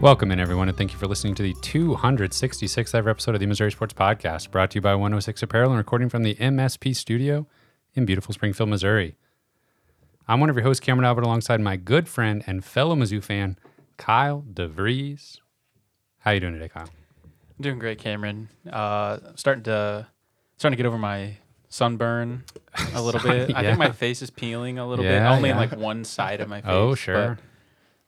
Welcome in, everyone, and thank you for listening to the 266th ever episode of the Missouri Sports Podcast, brought to you by 106 Apparel and recording from the MSP studio in beautiful Springfield, Missouri. I'm one of your hosts, Cameron Albert, alongside my good friend and fellow Mizzou fan, Kyle DeVries. How are you doing today, Kyle? I'm doing great, Cameron. Uh, starting to starting to get over my sunburn a little bit. I think my face is peeling a little bit, Yeah, only in like one side of my face. Oh, sure.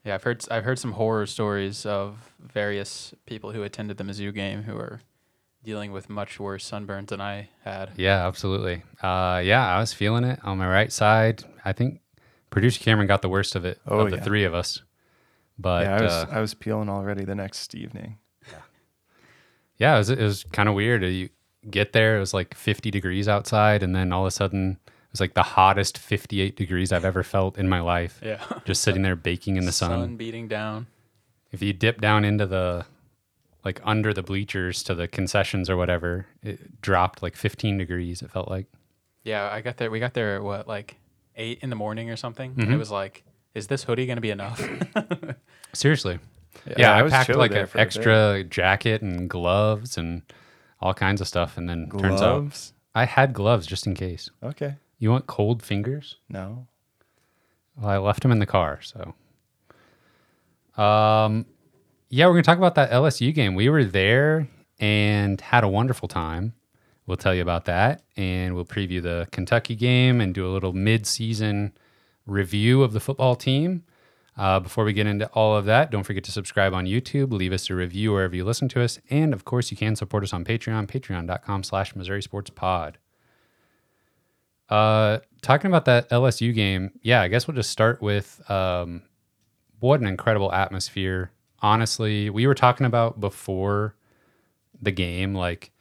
Yeah, I've heard I've heard some horror stories of various people who attended the Mizzou game who are dealing with much worse sunburns than I had. Yeah, absolutely. Uh, yeah, I was feeling it on my right side. I think producer Cameron got the worst of it Oh, of the yeah. three of us. But yeah, I was uh, I was peeling already the next evening. yeah, it was, it was kind of weird. You get there, it was like 50 degrees outside, and then all of a sudden, it was like the hottest 58 degrees I've ever felt in my life. Yeah, Just sitting there baking in the sun. Sun beating down. If you dip down into the, like under the bleachers to the concessions or whatever, it dropped like 15 degrees, it felt like. Yeah, I got there. We got there at what like eight in the morning or something. Mm-hmm. It was like, is this hoodie gonna be enough? Seriously. Yeah, I, was packed like there an for a bit. extra jacket and gloves and all kinds of stuff. And then turns out gloves. I had gloves just in case. Okay, You want cold fingers? no, Well, I left them in the car, so. Um, yeah, we're gonna talk about that LSU game. We were there and had a wonderful time. We'll tell you about that, and we'll preview the Kentucky game and do a little mid-season review of the football team. Uh, before we get into all of that, don't forget to subscribe on YouTube, leave us a review wherever you listen to us, and of course, you can support us on Patreon, patreon.com slash Missouri Sports Pod. Uh, talking about that LSU game, yeah, I guess we'll just start with um, what an incredible atmosphere. Honestly, we were talking about before the game, like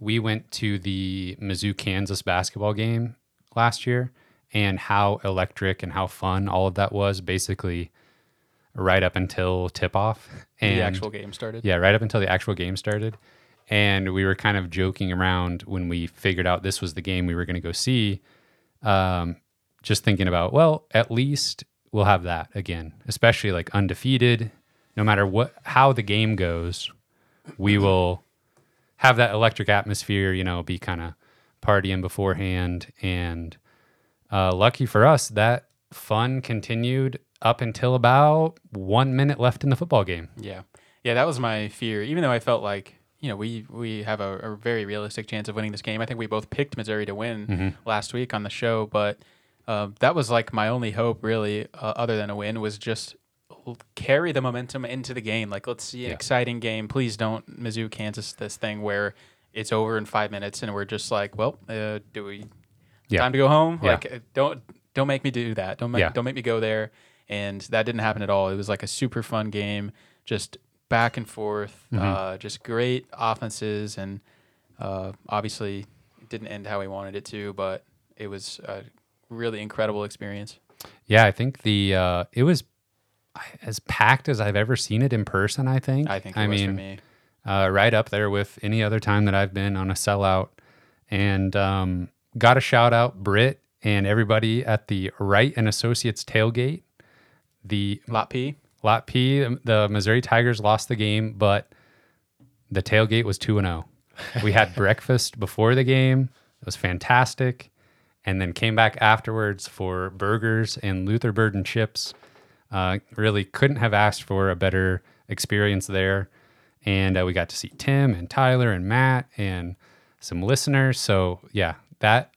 we went to the Mizzou Kansas basketball game last year and how electric and how fun all of that was basically right up until tip off. And the actual game started. yeah, right up until the actual game started. And we were kind of joking around when we figured out this was the game we were going to go see. Um, just thinking about, well, at least we'll have that again, especially like undefeated. No matter what, how the game goes, we will have that electric atmosphere, you know, be kind of partying beforehand. And uh, lucky for us, that fun continued up until about one minute left in the football game. Yeah, yeah, that was my fear. Even though I felt like you know we we have a, a very realistic chance of winning this game. I think we both picked Missouri to win Mm-hmm. last week on the show, but uh, that was like my only hope, really, uh, other than a win, was just carry the momentum into the game. Like, let's see an Yeah. exciting game. Please don't Mizzou Kansas this thing where it's over in five minutes and we're just like, well, uh, do we Yeah. time to go home? Yeah. Like, uh, don't don't make me do that. Don't make, don't make me go there. And that didn't happen at all. It was like a super fun game, just back and forth, Mm-hmm. uh, just great offenses, and uh, obviously it didn't end how we wanted it to, but it was a really incredible experience. Yeah, I think the uh, it was as packed as I've ever seen it in person. I think. I think it I was mean, for me. Uh, right up there with any other time that I've been on a sellout. And um, got a shout out Britt and everybody at the Wright and Associates tailgate. The Lot P. Lot P, the Missouri Tigers lost the game, but the tailgate was 2 and 0. We had breakfast before the game. It was fantastic. And then came back afterwards for burgers and Luther Bird and chips. Uh, really couldn't have asked for a better experience there. And uh, we got to see Tim and Tyler and Matt and some listeners. So, yeah, that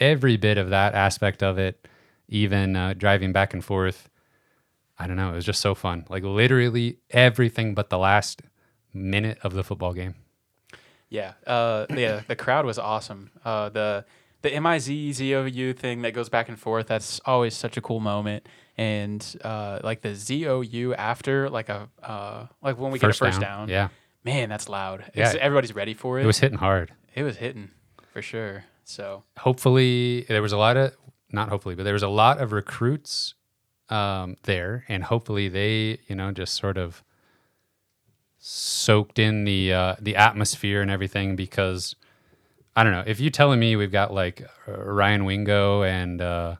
every bit of that aspect of it, even uh, driving back and forth, I don't know. It was just so fun. Like literally everything but the last minute of the football game. Yeah, uh, yeah, the crowd was awesome. Uh, the the M I Z Z O U thing that goes back and forth. That's always such a cool moment. And uh, like the Z O U after, like a uh, like when we get a first down. Yeah. Man, that's loud. Yeah. It's, everybody's ready for it. It was hitting hard. it was hitting for sure. So Hopefully, there was a lot of, not hopefully, but there was a lot of recruits um, there. And hopefully they, you know, just sort of soaked in the uh, the atmosphere and everything because I don't know. If you're telling me we've got like uh, Ryan Wingo and uh,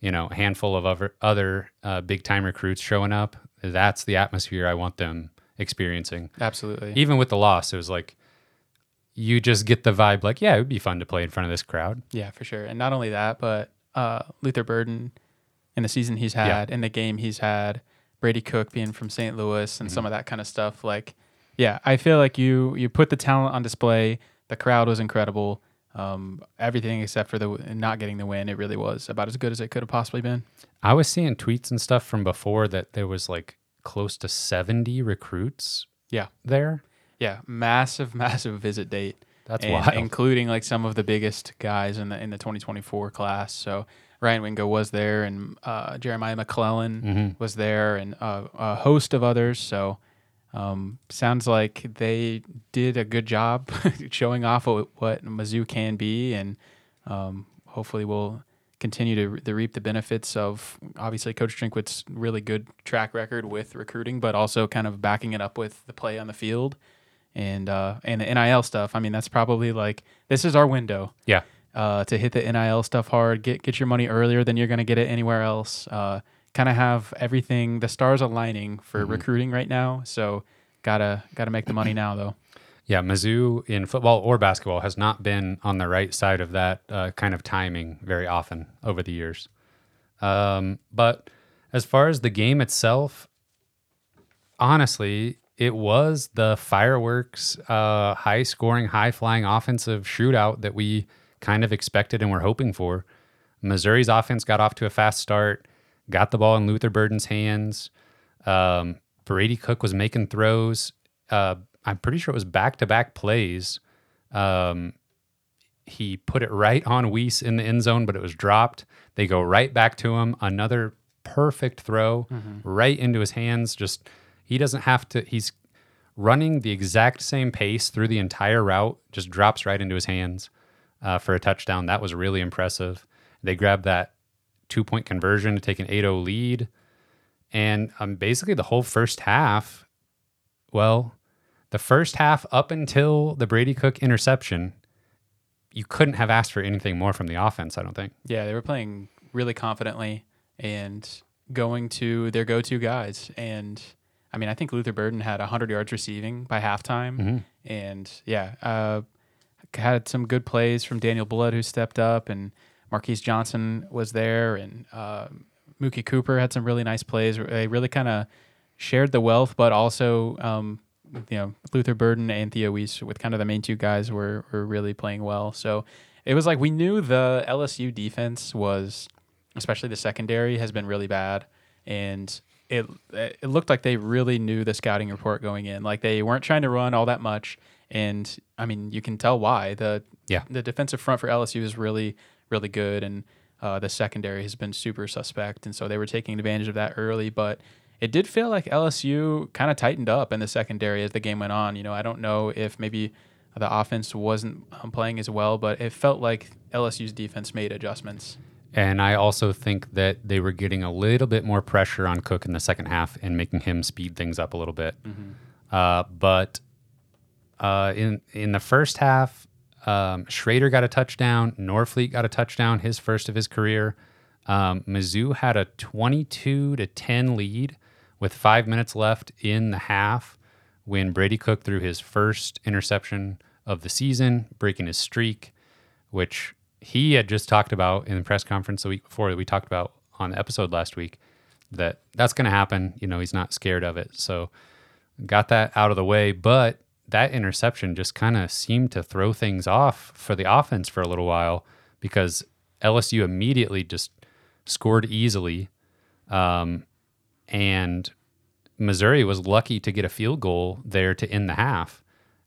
you know a handful of other other uh, big time recruits showing up, that's the atmosphere I want them experiencing. Absolutely. Even with the loss, it was like you just get the vibe like, yeah, it would be fun to play in front of this crowd. Yeah, for sure. And not only that, but uh, Luther Burden in the season he's had, in the game he's had, Brady Cook being from St. Louis, and some of that kind of stuff. Like, yeah, I feel like you you put the talent on display. The crowd was incredible. Um, everything except for the not getting the win, it really was about as good as it could have possibly been. I was seeing tweets and stuff from before that there was like close to 70 recruits Yeah, there. yeah, massive, massive visit date. That's and wild. including like some of the biggest guys in the in the 2024 class. So Ryan Wingo was there, and uh, Jeremiah McClellan Mhm. was there, and uh, a host of others. So um, sounds like they did a good job showing off what, what Mizzou can be, and um, hopefully we'll continue to, re- to reap the benefits of obviously Coach Drinkwitz's really good track record with recruiting, but also kind of backing it up with the play on the field and uh, and the NIL stuff. I mean, that's probably like this is our window Yeah. Uh, to hit the NIL stuff hard. Get get your money earlier than you're going to get it anywhere else. Uh, kind of have everything. The stars aligning for recruiting right now. So gotta gotta make the money now though. Yeah, Mizzou in football or basketball has not been on the right side of that uh, kind of timing very often over the years. Um, but as far as the game itself, honestly, it was the fireworks, uh, high scoring, high flying offensive shootout that we kind of expected and were hoping for. Missouri's offense got off to a fast start, got the ball in Luther Burden's hands. Um, Brady Cook was making throws. Uh, I'm pretty sure it was back to back plays. Um, he put it right on Wease in the end zone, but it was dropped. They go right back to him. Another perfect throw right into his hands. Just he doesn't have to. He's running the exact same pace through the entire route. Just drops right into his hands uh, for a touchdown. That was really impressive. They grabbed that two point conversion to take an 8-0 lead, and um, basically the whole first half. Well, the first half up until the Brady Cook interception, you couldn't have asked for anything more from the offense. I don't think. Yeah, they were playing really confidently and going to their go-to guys. And I mean, I think Luther Burden had 100 yards receiving by halftime. And yeah, uh, had some good plays from Daniel Blood, who stepped up, and Marquis Johnson was there, and uh, Mookie Cooper had some really nice plays. They really kind of shared the wealth, but also. Um, you know, Luther Burden and Theo Wease with kind of the main two guys were, were really playing well. So it was like we knew the LSU defense was, especially the secondary, has been really bad, and it it looked like they really knew the scouting report going in. Like they weren't trying to run all that much, and I mean you can tell why the Yeah. the defensive front for LSU is really really good, and uh, the secondary has been super suspect, and so they were taking advantage of that early, but. It did feel like LSU kind of tightened up in the secondary as the game went on. You know, I don't know if maybe the offense wasn't um, playing as well, but it felt like LSU's defense made adjustments. And I also think that they were getting a little bit more pressure on Cook in the second half and making him speed things up a little bit. Uh, but uh, in in the first half, um, Schrader got a touchdown. Norfleet got a touchdown, his first of his career. Um, Mizzou had a 22 to 10 lead with five minutes left in the half when Brady Cook threw his first interception of the season, breaking his streak, which he had just talked about in the press conference the week before that we talked about on the episode last week. That that's going to happen. You know, he's not scared of it. So got that out of the way. But that interception just kind of seemed to throw things off for the offense for a little while because LSU immediately just scored easily. Um, and Missouri was lucky to get a field goal there to end the half.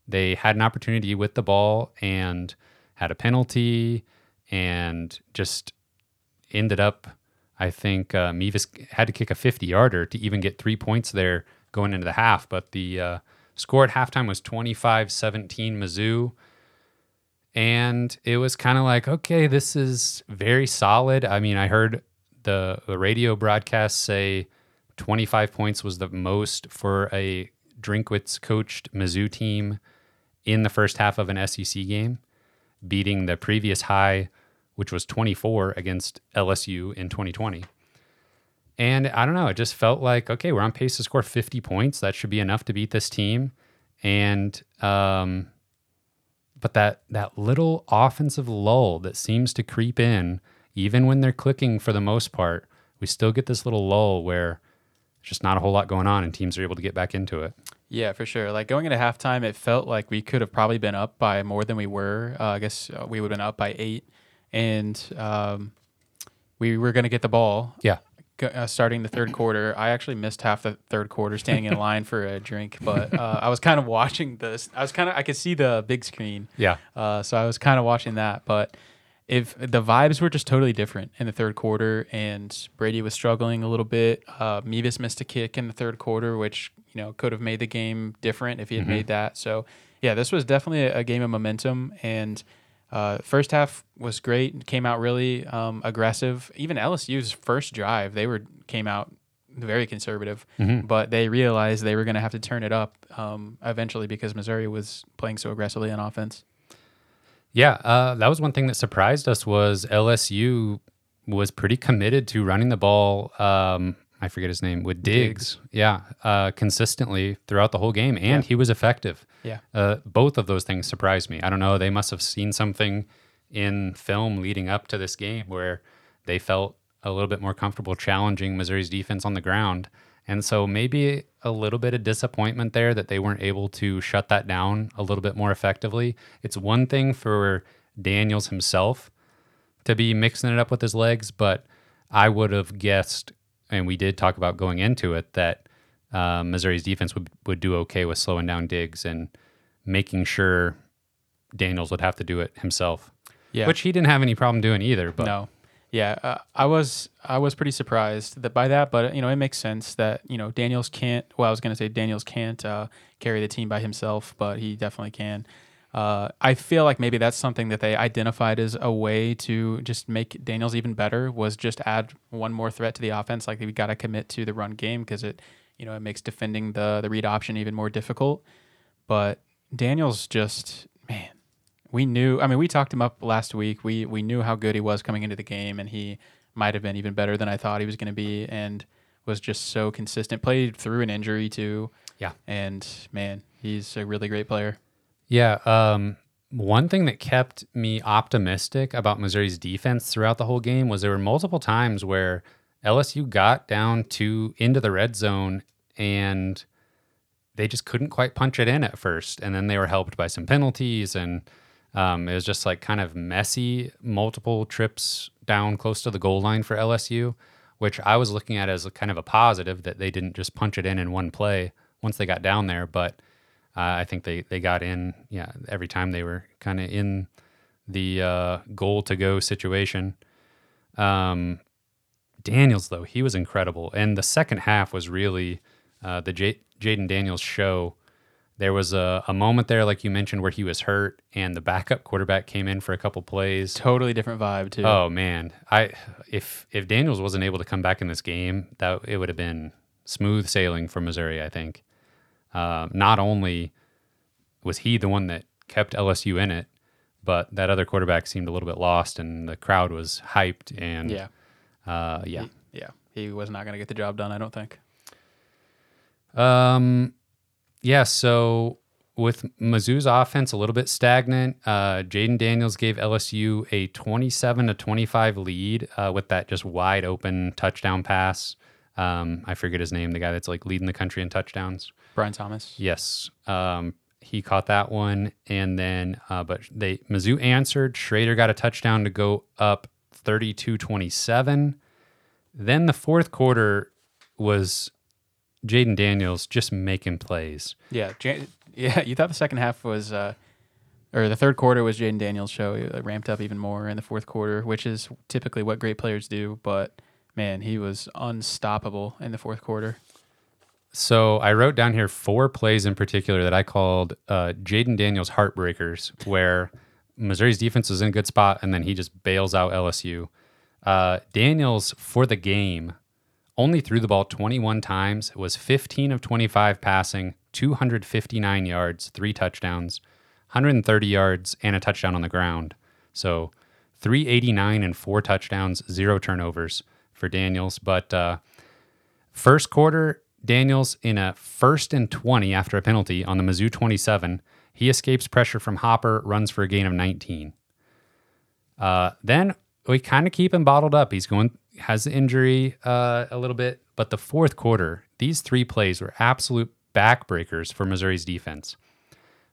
They had an opportunity with the ball and had a penalty and just ended up, I think uh, Mevis had to kick a 50 yarder to even get three points there going into the half. But the uh, score at halftime was 25 17 Mizzou. And it was kind of like, okay, this is very solid. I mean, I heard the, the radio broadcast say 25 points was the most for a Drinkwitz coached Mizzou team in the first half of an SEC game, beating the previous high, which was 24 against LSU in 2020. And I don't know, it just felt like, okay, we're on pace to score 50 points. That should be enough to beat this team. And, um, but that, that little offensive lull that seems to creep in, even when they're clicking for the most part, we still get this little lull where there's just not a whole lot going on and teams are able to get back into it. Yeah, for sure. Like going into halftime, it felt like we could have probably been up by more than we were. Uh, I guess uh, we would have been up by eight, and um, we were going to get the ball. Yeah. Uh, starting the third quarter, I actually missed half the third quarter, standing in line for a drink. But uh, I was kind of watching this. I was kind of I could see the big screen, Yeah. uh, so I was kind of watching that. But if the vibes were just totally different in the third quarter, and Brady was struggling a little bit. Uh, Mevis missed a kick in the third quarter, which you know could have made the game different if he had made that. So yeah, this was definitely a, a game of momentum. And uh, first half was great. Came out really um, aggressive. Even LSU's first drive, they were came out very conservative, but they realized they were going to have to turn it up um, eventually because Missouri was playing so aggressively on offense. Yeah, uh, that was one thing that surprised us was LSU was pretty committed to running the ball. Um, I forget his name with Diggs. Yeah, uh, consistently throughout the whole game, and Yeah. he was effective. Yeah. Uh, both of those things surprised me. I don't know. They must have seen something in film leading up to this game where they felt a little bit more comfortable challenging Missouri's defense on the ground. And so maybe a little bit of disappointment there that they weren't able to shut that down a little bit more effectively. It's one thing for Daniels himself to be mixing it up with his legs, but I would have guessed, and we did talk about going into it, that uh, Missouri's defense would, would do okay with slowing down Diggs and making sure Daniels would have to do it himself, Yeah. which he didn't have any problem doing either. But no. Yeah, uh, I was I was pretty surprised that by that, but you know it makes sense that you know Daniels can't. Well, I was gonna say Daniels can't uh, carry the team by himself, but he definitely can. Uh, I feel like maybe that's something that they identified as a way to just make Daniels even better was just add one more threat to the offense. Like we got to commit to the run game because it, you know, it makes defending the the read option even more difficult. But Daniels just man, we knew. I mean, we talked him up last week. We we knew how good he was coming into the game, and he might have been even better than I thought he was going to be, and was just so consistent. Played through an injury too. Yeah. and man, he's a really great player. Yeah. Um, one thing that kept me optimistic about Missouri's defense throughout the whole game was there were multiple times where LSU got down to into the red zone and they just couldn't quite punch it in at first. And then they were helped by some penalties and um, it was just like kind of messy, multiple trips down close to the goal line for LSU, which I was looking at as kind of a positive that they didn't just punch it in in one play once they got down there. But I think they they got in. Yeah, every time they were kind of in the uh, goal to go situation. Um, Daniels though he was incredible, and the second half was really uh, the J- Jayden Daniels show. There was a, a moment there, like you mentioned, where he was hurt, and the backup quarterback came in for a couple plays. Totally different vibe too. Oh man, I if if Daniels wasn't able to come back in this game, that it would have been smooth sailing for Missouri. I think. Uh, not only was he the one that kept LSU in it, but that other quarterback seemed a little bit lost, and the crowd was hyped. And yeah, uh, yeah, He- yeah. He was not going to get the job done. I don't think. Um, yeah. So with Mizzou's offense a little bit stagnant, uh, Jayden Daniels gave LSU a 27 to 25 lead uh, with that just wide open touchdown pass. Um, I forget his name, the guy that's like leading the country in touchdowns. Brian Thomas. Yes. Um, he caught that one, and then uh, but they Mizzou answered. Schrader got a touchdown to go up 32-27. Then the fourth quarter was Jayden Daniels just making plays. Yeah, Jan- yeah. You thought the second half was, uh, or the third quarter was Jayden Daniels' show. It ramped up even more in the fourth quarter, which is typically what great players do. But man, he was unstoppable in the fourth quarter. So I wrote down here four plays in particular that I called uh, Jayden Daniels heartbreakers, where Missouri's defense was in a good spot and then he just bails out LSU. Uh, Daniels for the game only threw the ball 21 times, was 15 of 25 passing, 259 yards, three touchdowns, 130 yards, and a touchdown on the ground. So 389 and four touchdowns, zero turnovers for Daniels. But uh, First quarter, Daniels in a first and 20 after a penalty on the Mizzou 27. He escapes pressure from Hopper, runs for a gain of 19. Uh, then we kind of keep him bottled up. He's going has the injury uh, a little bit, but the fourth quarter, these three plays were absolute backbreakers for Missouri's defense.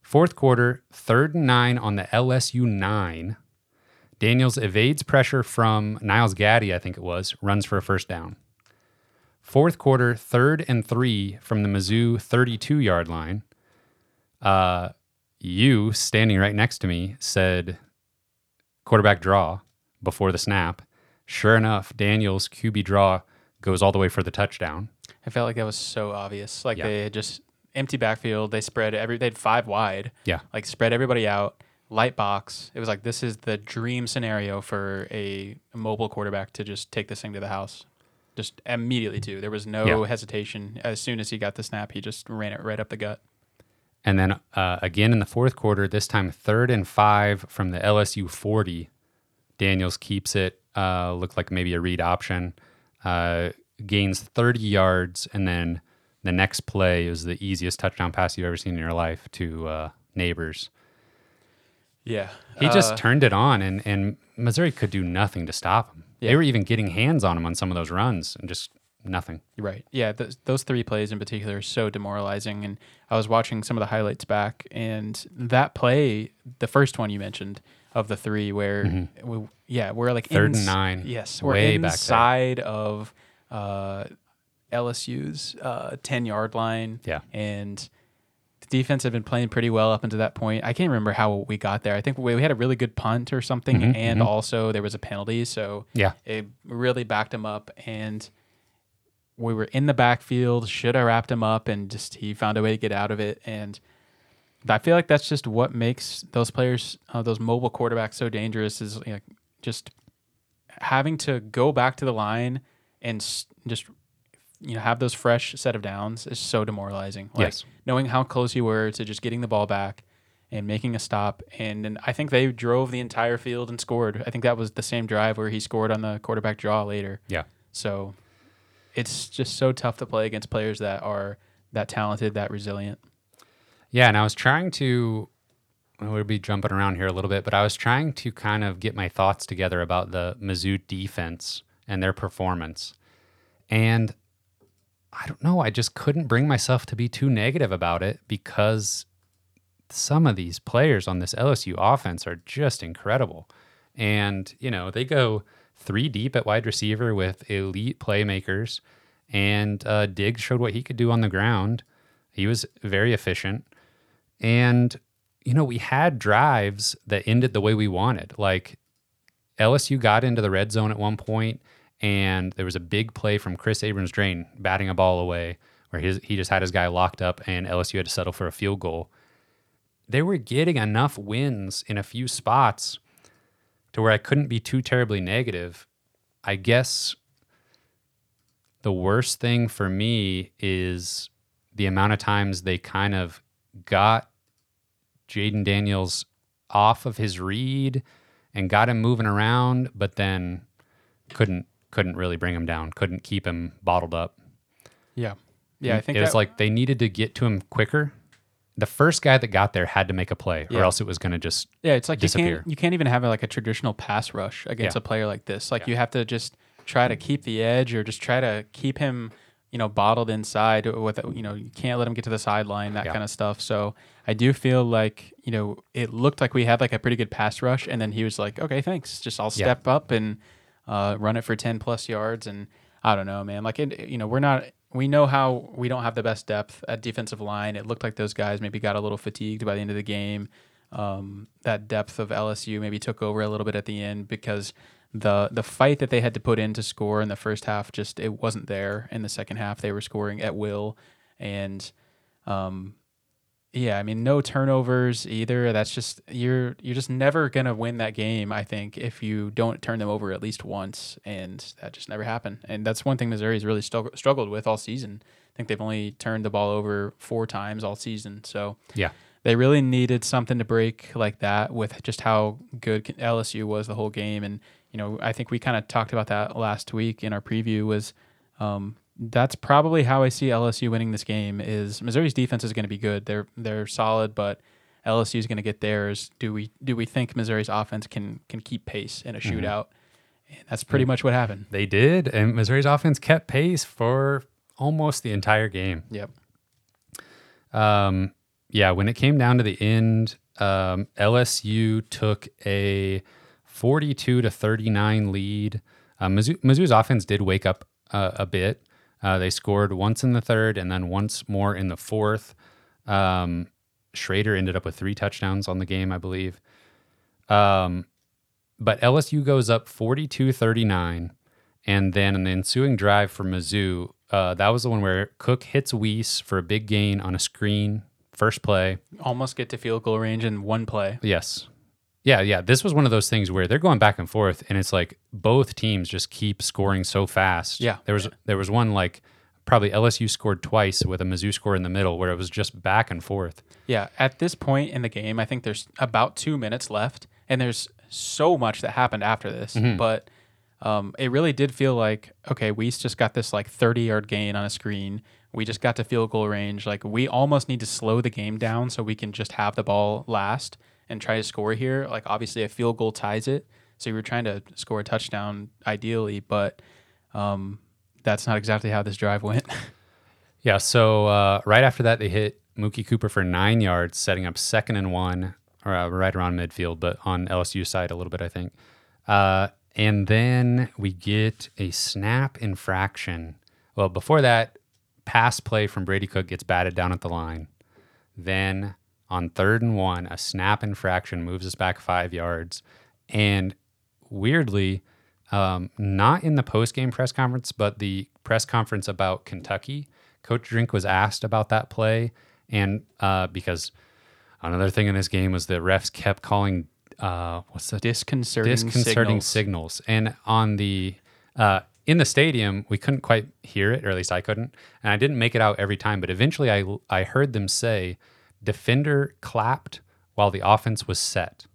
Fourth quarter, third and nine on the LSU nine. Daniels evades pressure from Niles Gaddy, I think it was, runs for a first down. Fourth quarter, third and three from the Mizzou 32 yard line. Uh, you, standing right next to me, said quarterback draw before the snap. Sure enough, Daniels' QB draw goes all the way for the touchdown. I felt like that was so obvious. Like Yeah. they had just empty backfield. They spread every. They had five wide. Yeah. Like spread everybody out. Light box. It was like this is the dream scenario for a mobile quarterback to just take this thing to the house. Just immediately too. There was no Yeah. hesitation. As soon as he got the snap, he just ran it right up the gut. And then uh, again in the fourth quarter, this time third and five from the LSU 40. Daniels keeps it, uh, looked like maybe a read option, uh, gains 30 yards. And then the next play is the easiest touchdown pass you've ever seen in your life to uh, Nabers. Yeah. He just Uh, turned it on, and, and Missouri could do nothing to stop him. They were even getting hands on him on some of those runs and just nothing. Right. Yeah. Th- those three plays in particular are so demoralizing. And I was watching some of the highlights back, and that play, the first one you mentioned of the three, where we, yeah, we're like Mm-hmm. Third and nine, Yes, we're way back there. inside of uh, LSU's uh, ten yard line. Yeah. and the defense had been playing pretty well up until that point. I can't remember how we got there. I think we, we had a really good punt or something, Mhm, and mhm. also there was a penalty. So Yeah. it really backed him up and we were in the backfield should have wrapped him up and just he found a way to get out of it and i feel like that's just what makes those players uh, those mobile quarterbacks so dangerous is you know, just having to go back to the line and s- just you know have those fresh set of downs is so demoralizing like Yes. knowing how close you were to just getting the ball back and making a stop and, and i think they drove the entire field and scored i think that was the same drive where he scored on the quarterback draw later Yeah. so it's just so tough to play against players that are that talented, that resilient. Yeah, and I was trying to we'll be jumping around here a little bit, but I was trying to kind of get my thoughts together about the Mizzou defense and their performance. And I don't know, I just couldn't bring myself to be too negative about it because some of these players on this LSU offense are just incredible. And, you know, they go three deep at wide receiver with elite playmakers. And uh, Diggs showed what he could do on the ground. He was very efficient. And, you know, we had drives that ended the way we wanted. Like LSU got into the red zone at one point, and there was a big play from Kris Abrams-Draine batting a ball away where his, he just had his guy locked up, and LSU had to settle for a field goal. They were getting enough wins in a few spots to where I couldn't be too terribly negative. I guess the worst thing for me is the amount of times they kind of got Jayden Daniels off of his read and got him moving around, but then couldn't couldn't really bring him down, couldn't keep him bottled up. Yeah. Yeah, I think it was that- like they needed to get to him quicker. The first guy that got there had to make a play, Yeah. or else it was going to just Yeah, it's like you can't you can't even have like a traditional pass rush against Yeah. a player like this. Like Yeah. you have to just try to keep the edge or just try to keep him, you know, bottled inside with you know, you can't let him get to the sideline, that kind of stuff. So I do feel like, you know, it looked like we had like a pretty good pass rush and then he was like, Okay, thanks. Just I'll step up and uh, run it for ten plus yards and I don't know, man. Like it, you know, we're not we know how we don't have the best depth at defensive line. It looked like those guys maybe got a little fatigued by the end of the game. Um, that depth of LSU maybe took over a little bit at the end because the the fight that they had to put in to score in the first half just it wasn't there. In the second half, they were scoring at will, and um, yeah, I mean no turnovers either. That's just you're you're just never gonna win that game. I think if you don't turn them over at least once, and that just never happened. And that's one thing Missouri's really strugg- struggled with all season. I think they've only turned the ball over four times all season. So yeah. they really needed something to break like that with just how good LSU was the whole game. And you know, I think we kind of talked about that last week in our preview. Was um, that's probably how I see LSU winning this game. Is Missouri's defense is going to be good. They're they're solid, but LSU is going to get theirs. Do we do we think Missouri's offense can can keep pace in a Mm-hmm. shootout? And that's pretty much what happened. They did, and Missouri's offense kept pace for almost the entire game. Yep. Um, yeah, when it came down to the end, um, LSU took a 42 to 39 lead. Uh, Mizzou, Mizzou's offense did wake up uh, a bit. Uh, they scored once in the third and then once more in the fourth. Um, Schrader ended up with three touchdowns on the game, I believe. Um, but LSU goes up 42 39. And then in the ensuing drive for Mizzou, uh, that was the one where Cook hits Wease for a big gain on a screen, first play. Almost get to field goal range in one play. Yes. Yeah, yeah. This was one of those things where they're going back and forth, and it's like both teams just keep scoring so fast. Yeah. There was there was one like probably LSU scored twice with a Mizzou score in the middle where it was just back and forth. Yeah, at this point in the game, I think there's about two minutes left, and there's so much that happened after this. But um, it really did feel like okay, we just got this like 30 yard gain on a screen. We just got to field goal range. Like we almost need to slow the game down so we can just have the ball last and try to score here. Like obviously a field goal ties it, so you were trying to score a touchdown ideally, but um, that's not exactly how this drive went. Yeah. So uh, right after that, they hit Mookie Cooper for nine yards, setting up second and one, or uh, right around midfield, but on LSU side a little bit, I think. Uh, and then we get a snap infraction. Well, before that, pass play from Brady Cook gets batted down at the line. Then on third and one, a snap infraction moves us back five yards. And weirdly, um, not in the post game press conference, but the press conference about Kentucky, Coach Drink was asked about that play. And uh, because another thing in this game was the refs kept calling, uh, what's the Disconcerting, disconcerting signals. signals. And on the uh, in the stadium, we couldn't quite hear it, or at least I couldn't. And I didn't make it out every time, but eventually I I heard them say, "Defender clapped while the offense was set."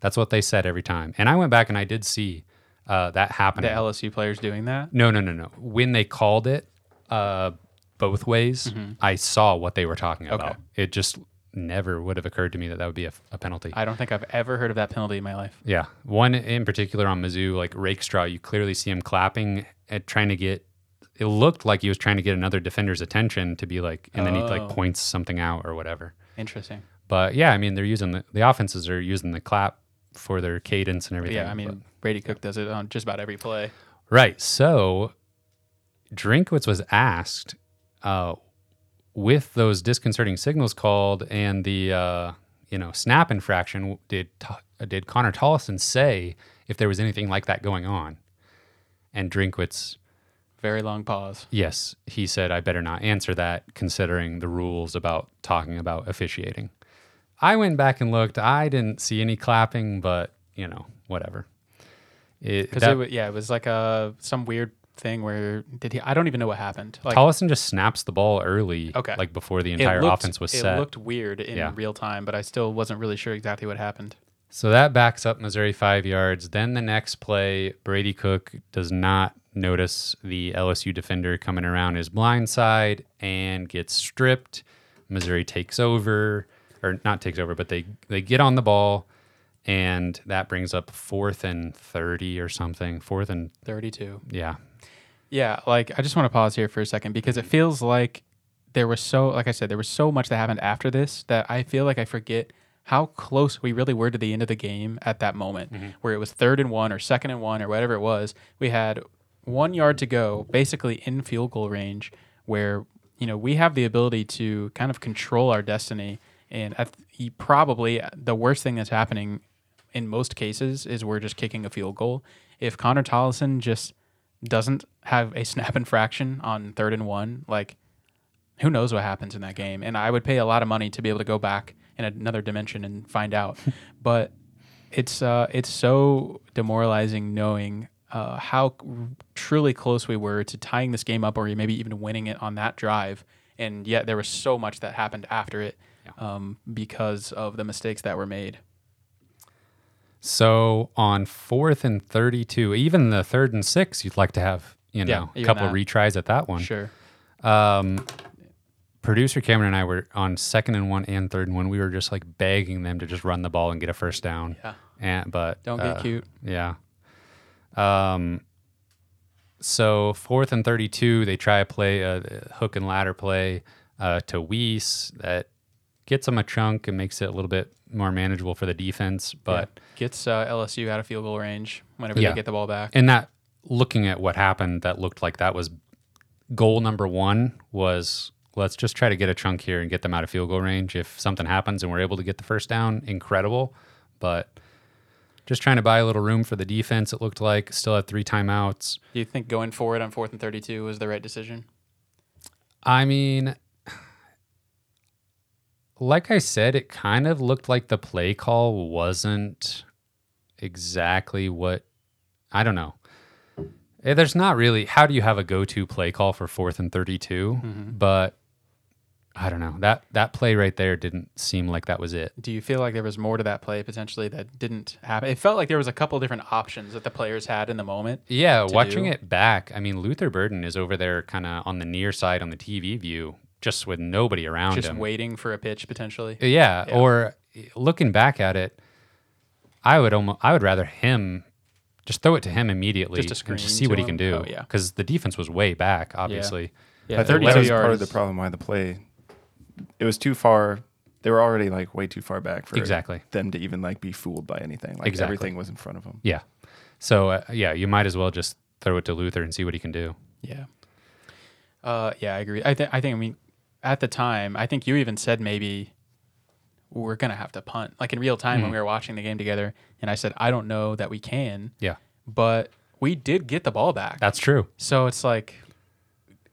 That's what they said every time. And I went back and I did see uh, that happening. The. LSU players doing that. no, no, no, no. When they called it uh, both ways, I saw what they were talking about. Mm-hmm. Okay. It just never would have occurred to me that that would be a, a penalty. I don't think I've ever heard of that penalty in my life. Yeah, one in particular on Mizzou, like Rakestraw, you clearly see him clapping at trying to get. It looked like he was trying to get another defender's attention to be like, and then he Oh. like points something out or whatever. Interesting. But yeah, I mean, they're using the the offenses are using the clap for their cadence and everything. Yeah, I mean Brady Cook does it on just about every play. Right. So Drinkwitz was asked uh, with those disconcerting signals called and the uh, you know snap infraction. Did did Connor Tollison say if there was anything like that going on? And Drinkwitz, Very long pause. yes, he said, I better not answer that, considering the rules about talking about officiating. I went back and looked. I didn't see any clapping, but you know, whatever. It, that- it, yeah, it was like a some weird thing where did he? I don't even know what happened. Like Tollison just snaps the ball early, Okay. like before the entire looked- offense was it set. It looked weird in Yeah. real time, but I still wasn't really sure exactly what happened. So that backs up Missouri five yards. Then the next play, Brady Cook does not notice the LSU defender coming around his blind side and gets stripped. Missouri takes over, or not takes over, but they they get on the ball, and that brings up fourth and thirty or something. Fourth and Thirty-two. yeah, Yeah, like I just want to pause here for a second because it feels like there was so, like I said, there was so much that happened after this that I feel like I forget how close we really were to the end of the game at that moment, mm-hmm. where it was third and one or second and one or whatever it was. We had one yard to go, basically in field goal range, where you know we have the ability to kind of control our destiny. And th- probably the worst thing that's happening in most cases is we're just kicking a field goal. If Connor Tollison just doesn't have a snap infraction on third and one, like who knows what happens in that game? And I would pay a lot of money to be able to go back in another dimension and find out. but it's uh, it's so demoralizing knowing uh, how truly close we were to tying this game up, or maybe even winning it on that drive. And yet there was so much that happened after it um, because of the mistakes that were made. So on fourth and 32, even the third and six, you'd like to have you Yeah, know, a couple that. retries at that one. Sure. Um, producer Cameron and I were on second and one and third and one. We were just like begging them to just run the ball and get a first down. Yeah. And but Don't uh, get cute. Yeah. Um. So fourth and thirty-two, they try a play a hook and ladder play uh, to Wease that gets them a chunk and makes it a little bit more manageable for the defense. But Yeah. gets uh, LSU out of field goal range whenever Yeah. they get the ball back. and that looking at what happened, that looked like that was goal number one was let's just try to get a chunk here and get them out of field goal range. If something happens and we're able to get the first down, incredible. But just trying to buy a little room for the defense, it looked like. Still had three timeouts. Do you think going forward on fourth and 32 was the right decision? I mean, like I said, it kind of looked like the play call wasn't exactly what I don't know. Eh, There's not really how do you have a go-to play call for fourth and 32, but I don't know. That that play right there didn't seem like that was it. Do you feel like there was more to that play potentially that didn't happen? It felt like there was a couple different options that the players had in the moment. Yeah, watching do. it back, I mean Luther Burden is over there kind of on the near side on the TV view just with nobody around Just him. waiting for a pitch potentially. Uh, yeah, Yeah. or eh, looking back at it, I would almost I would rather him just throw it to him immediately Just a and screen just see to what he can do. Oh, yeah. because the defense was way back, obviously. Yeah, I think that was yards. part of the problem why the play it was too far. They were already like way too far back for Exactly. them to even like be fooled by anything. Like Exactly. everything was in front of them. Yeah. So uh, yeah, you might as well just throw it to Luther and see what he can do. Yeah. Uh, yeah, I agree. I think. I think. I mean, at the time, I think you even said maybe we're gonna have to punt, like in real time when Mhm. we were watching the game together. And I said, I don't know that we can, Yeah, but we did get the ball back. that's true. so it's like,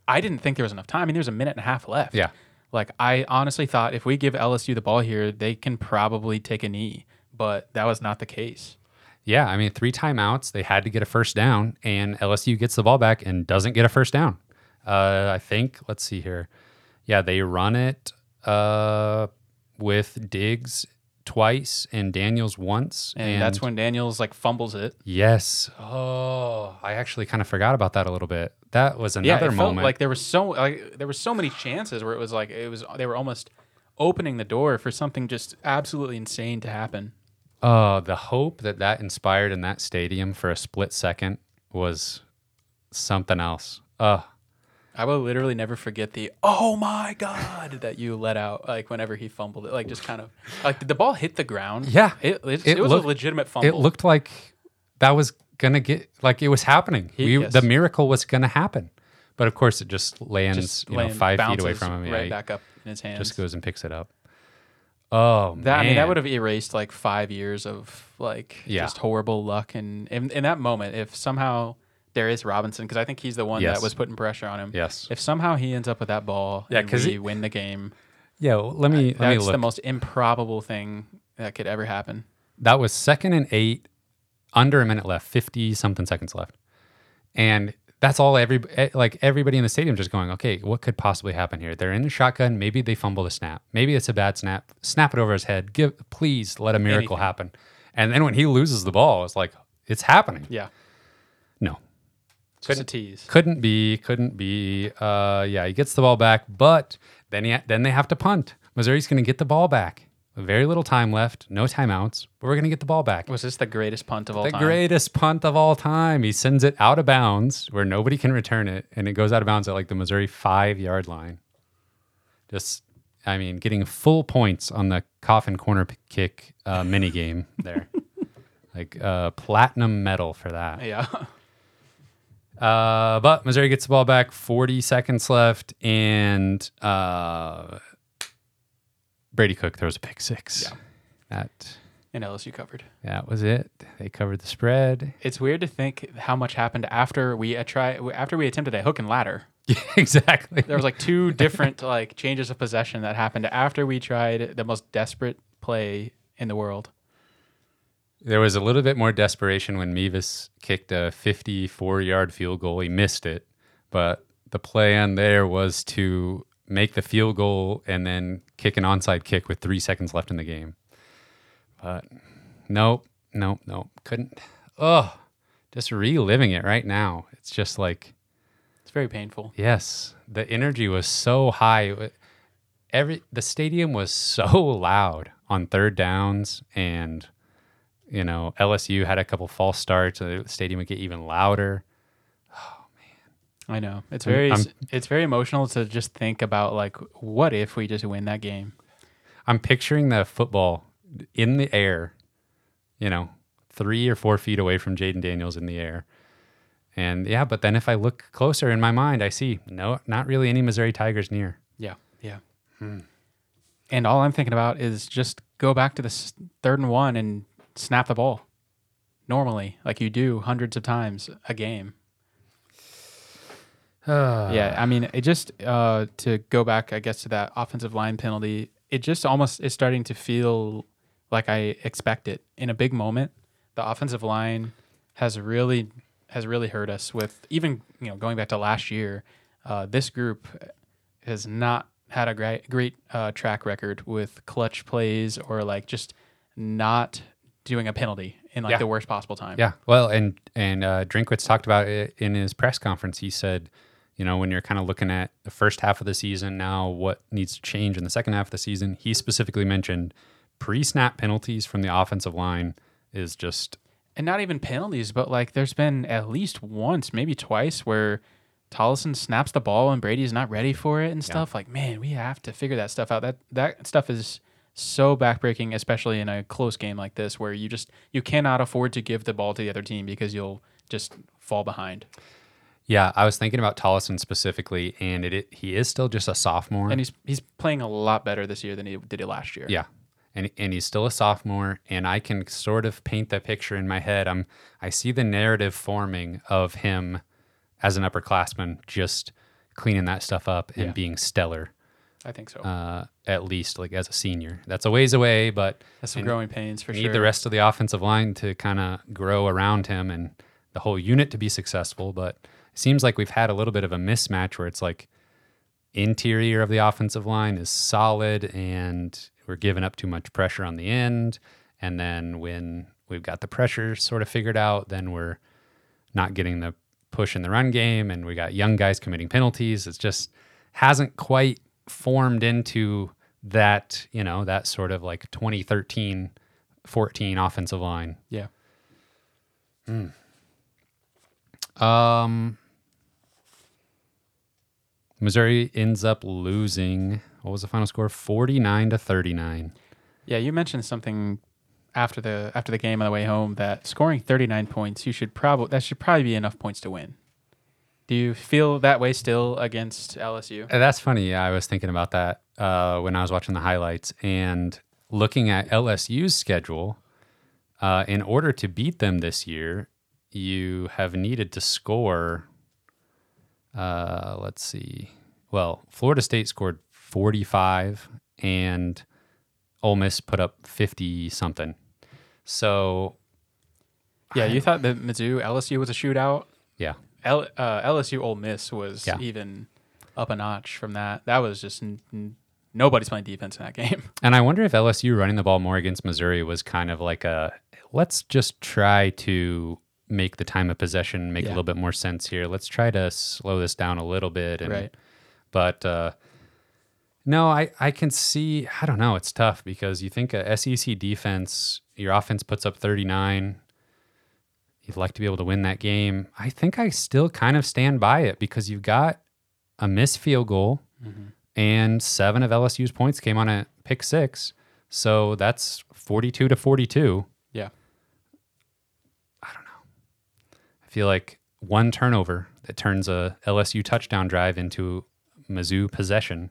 I didn't think there was enough time. I mean, there was a minute and a half left. Yeah. Like I honestly thought if we give LSU the ball here, they can probably take a knee, but that was not the case. Yeah, I mean, three timeouts. They had to get a first down, and LSU gets the ball back and doesn't get a first down. Uh, I think. Let's see here. Yeah, they run it uh, with Diggs twice and Daniels once, And, that's when Daniels like fumbles it. Yes. Oh, I actually kind of forgot about that a little bit. That was yeah, another felt moment. like there was so like there were so many chances where it was like it was they were almost opening the door for something just absolutely insane to happen. Oh, the hope that that inspired in that stadium for a split second was something else. Uh, I will literally never forget the "Oh my god" that you let out like whenever he fumbled it. Like just kind of like did the ball hit the ground? Yeah. it it, It it was looked- a legitimate fumble. it looked like that was gonna get like it was happening. He- we, yes. The miracle was gonna happen, but of course it just lands just you know five feet away from him. Yeah, right back up in his hands. just goes and picks it up. Oh That I mean, that would have erased like five years of like Yeah. just horrible luck. And in, in that moment, if somehow Darius Robinson, because I think he's the one Yes. that was putting pressure on him. Yes. If somehow he ends up with that ball, Yeah, and 'cause we he- win the game, Yeah, well, let me let me that's look. the most improbable thing that could ever happen. That was second and eight, under a minute left, fifty something seconds left, and that's all. Every eh, like everybody in the stadium just going, okay, what could possibly happen here? They're in the shotgun. Maybe they fumble the snap. Maybe it's a bad snap. Snap it over his head. Give please let a miracle Anything. happen. And then when he loses the ball, it's like it's happening. Yeah. No, a tease. couldn't be, couldn't be. Uh, yeah, he gets the ball back, but then he then they have to punt. Missouri's going to get the ball back. Very little time left, no timeouts, but we're going to get the ball back. Was this the greatest punt of all the time? The greatest punt of all time. He sends it out of bounds where nobody can return it, and it goes out of bounds at like the Missouri five yard line. Just, I mean, getting full points on the coffin corner kick uh, mini game there. like uh, platinum medal for that. Yeah. Uh, but Missouri gets the ball back, 40 seconds left, and uh, Brady Cook throws a pick six. Yeah. That and LSU covered. that was it. They covered the spread. It's weird to think how much happened after we uh, try after we attempted a hook and ladder. Yeah, exactly. There was like two different like changes of possession that happened after we tried the most desperate play in the world. There was a little bit more desperation when Mevis kicked a 54 yard field goal. He missed it, but the plan there was to make the field goal and then kick an onside kick with three seconds left in the game. But nope, nope, nope. Couldn't. Oh, just reliving it right now. It's just like It's very painful. Yes, the energy was so high. Every the stadium was so loud on third downs, and you know LSU had a couple false starts. and The stadium would get even louder. I know. It's very I'm- it's very emotional to just think about like what if we just win that game. I'm picturing the football in the air, you know, three or four feet away from Jayden Daniels in the air. And yeah, but then if I look closer in my mind, I see no, not really any Missouri Tigers near. Yeah. Yeah. Hmm. And all I'm thinking about is just go back to the third and one and snap the ball normally, like you do hundreds of times a game. Yeah, I mean, it just uh, to go back, I guess, to that offensive line penalty. It just almost is starting to feel like I expect it in a big moment. The offensive line has really has really hurt us with even you know going back to last year. Uh, this group has not had a great great uh, track record with clutch plays or like just not doing a penalty in like Yeah. the worst possible time. Yeah. Well, and and uh, Drinkwitz talked about it in his press conference. He said, you know, when you're kind of looking at the first half of the season now, what needs to change in the second half of the season, he specifically mentioned pre-snap penalties from the offensive line is just and not even penalties, but like there's been at least once, maybe twice, where Tollison snaps the ball and Brady's not ready for it and stuff. Like, man, we have to figure that stuff out. That that stuff is so backbreaking, especially in a close game like this, where you just you cannot afford to give the ball to the other team because you'll just fall behind. Yeah. I was thinking about Tollison specifically, and it, it he is still just a sophomore. And he's he's playing a lot better this year than he did it last year. Yeah. And, and he's still a sophomore and I can sort of paint the picture in my head. I'm I see the narrative forming of him as an upperclassman just cleaning that stuff up and Yeah. being stellar. I think so. Uh, at least like as a senior. That's a ways away, but That's some growing pains for need sure. the rest of the offensive line to kind of grow around him and the whole unit to be successful. But seems like we've had a little bit of a mismatch where it's like interior of the offensive line is solid and we're giving up too much pressure on the end. And then when we've got the pressure sort of figured out, then we're not getting the push in the run game and we got young guys committing penalties. It's just hasn't quite formed into that, you know, that sort of like 2013 14 offensive line. yeah. Um Missouri ends up losing. What was the final score? 49 to 39. Yeah, you mentioned something after the after the game on the way home that scoring 39 points, you should probably that should probably be enough points to win. Do you feel that way still against LSU? Uh, That's funny. I was thinking about that uh, when I was watching the highlights and looking at LSU's schedule. Uh, in order to beat them this year, you have needed to score. Uh, let's see. Well, Florida State scored 45 and Ole Miss put up 50 something. So, Yeah, you thought that Mizzou LSU was a shootout. yeah. L, uh, LSU Ole Miss was Yeah. even up a notch from that. That was just n- n- nobody's playing defense in that game. And I wonder if LSU running the ball more against Missouri was kind of like a let's just try to make the time of possession make a little bit more sense here. Let's try to slow this down a little bit. And, Right. But uh, no, I, I can see, I don't know, it's tough because you think a SEC defense, your offense puts up 39. You'd like to be able to win that game. I think I still kind of stand by it because you've got a missed field goal and seven of LSU's points came on a pick six. So that's 42 to 42. Yeah. I feel like one turnover that turns a LSU touchdown drive into Mizzou possession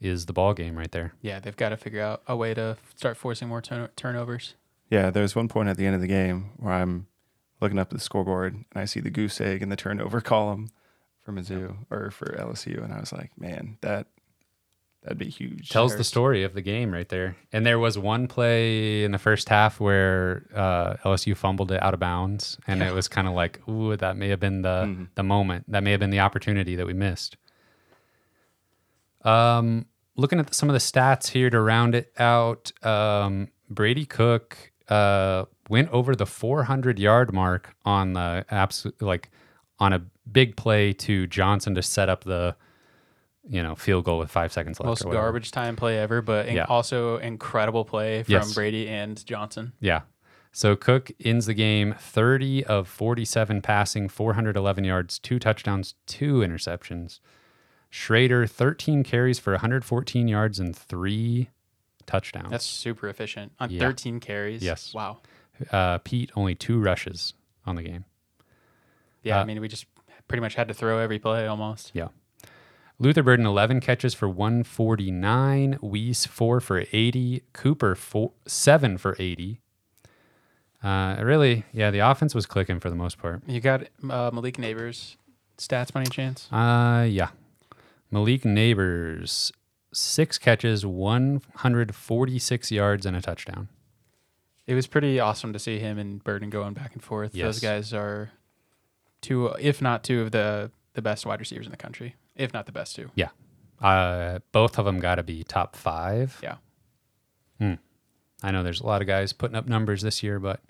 is the ball game right there. Yeah, they've got to figure out a way to start forcing more turn- turnovers. Yeah, there was one point at the end of the game where I'm looking up at the scoreboard and I see the goose egg in the turnover column for Mizzou or for LSU, and I was like, man, that that'd be huge. Tells the story of the game right there. And there was one play in the first half where uh, LSU fumbled it out of bounds, and Yeah. it was kind of like, ooh, that may have been the Mhm. the moment. That may have been the opportunity that we missed. Um, looking at some of the stats here to round it out, um, Brady Cook uh, went over the 400 yard mark on the absolute like on a big play to Johnson to set up the you know field goal with five seconds left. Most garbage time play ever, but in- Yeah. also incredible play from Yes. Brady and Johnson. Yeah. So Cook ends the game 30 of 47 passing, 411 yards, two touchdowns, two interceptions. Schrader 13 carries for 114 yards and three touchdowns. That's super efficient on Yeah. 13 carries. Yes. Wow. uh, Peat only two rushes on the game. Yeah, Uh, I mean, we just pretty much had to throw every play almost. Yeah. Luther Burden 11 catches for 149, Wease 4 for 80, Cooper four, 7 for 80. Uh, really, yeah, the offense was clicking for the most part. You got uh, Malik Nabers stats by any chance? Uh, yeah. Malik Nabers, six catches, 146 yards, and a touchdown. It was pretty awesome to see him and Burden going back and forth. Yes. Those guys are two, if not two of the the best wide receivers in the country, if not the best two. Yeah. Uh, both of them got to be top five. Yeah. I know there's a lot of guys putting up numbers this year, but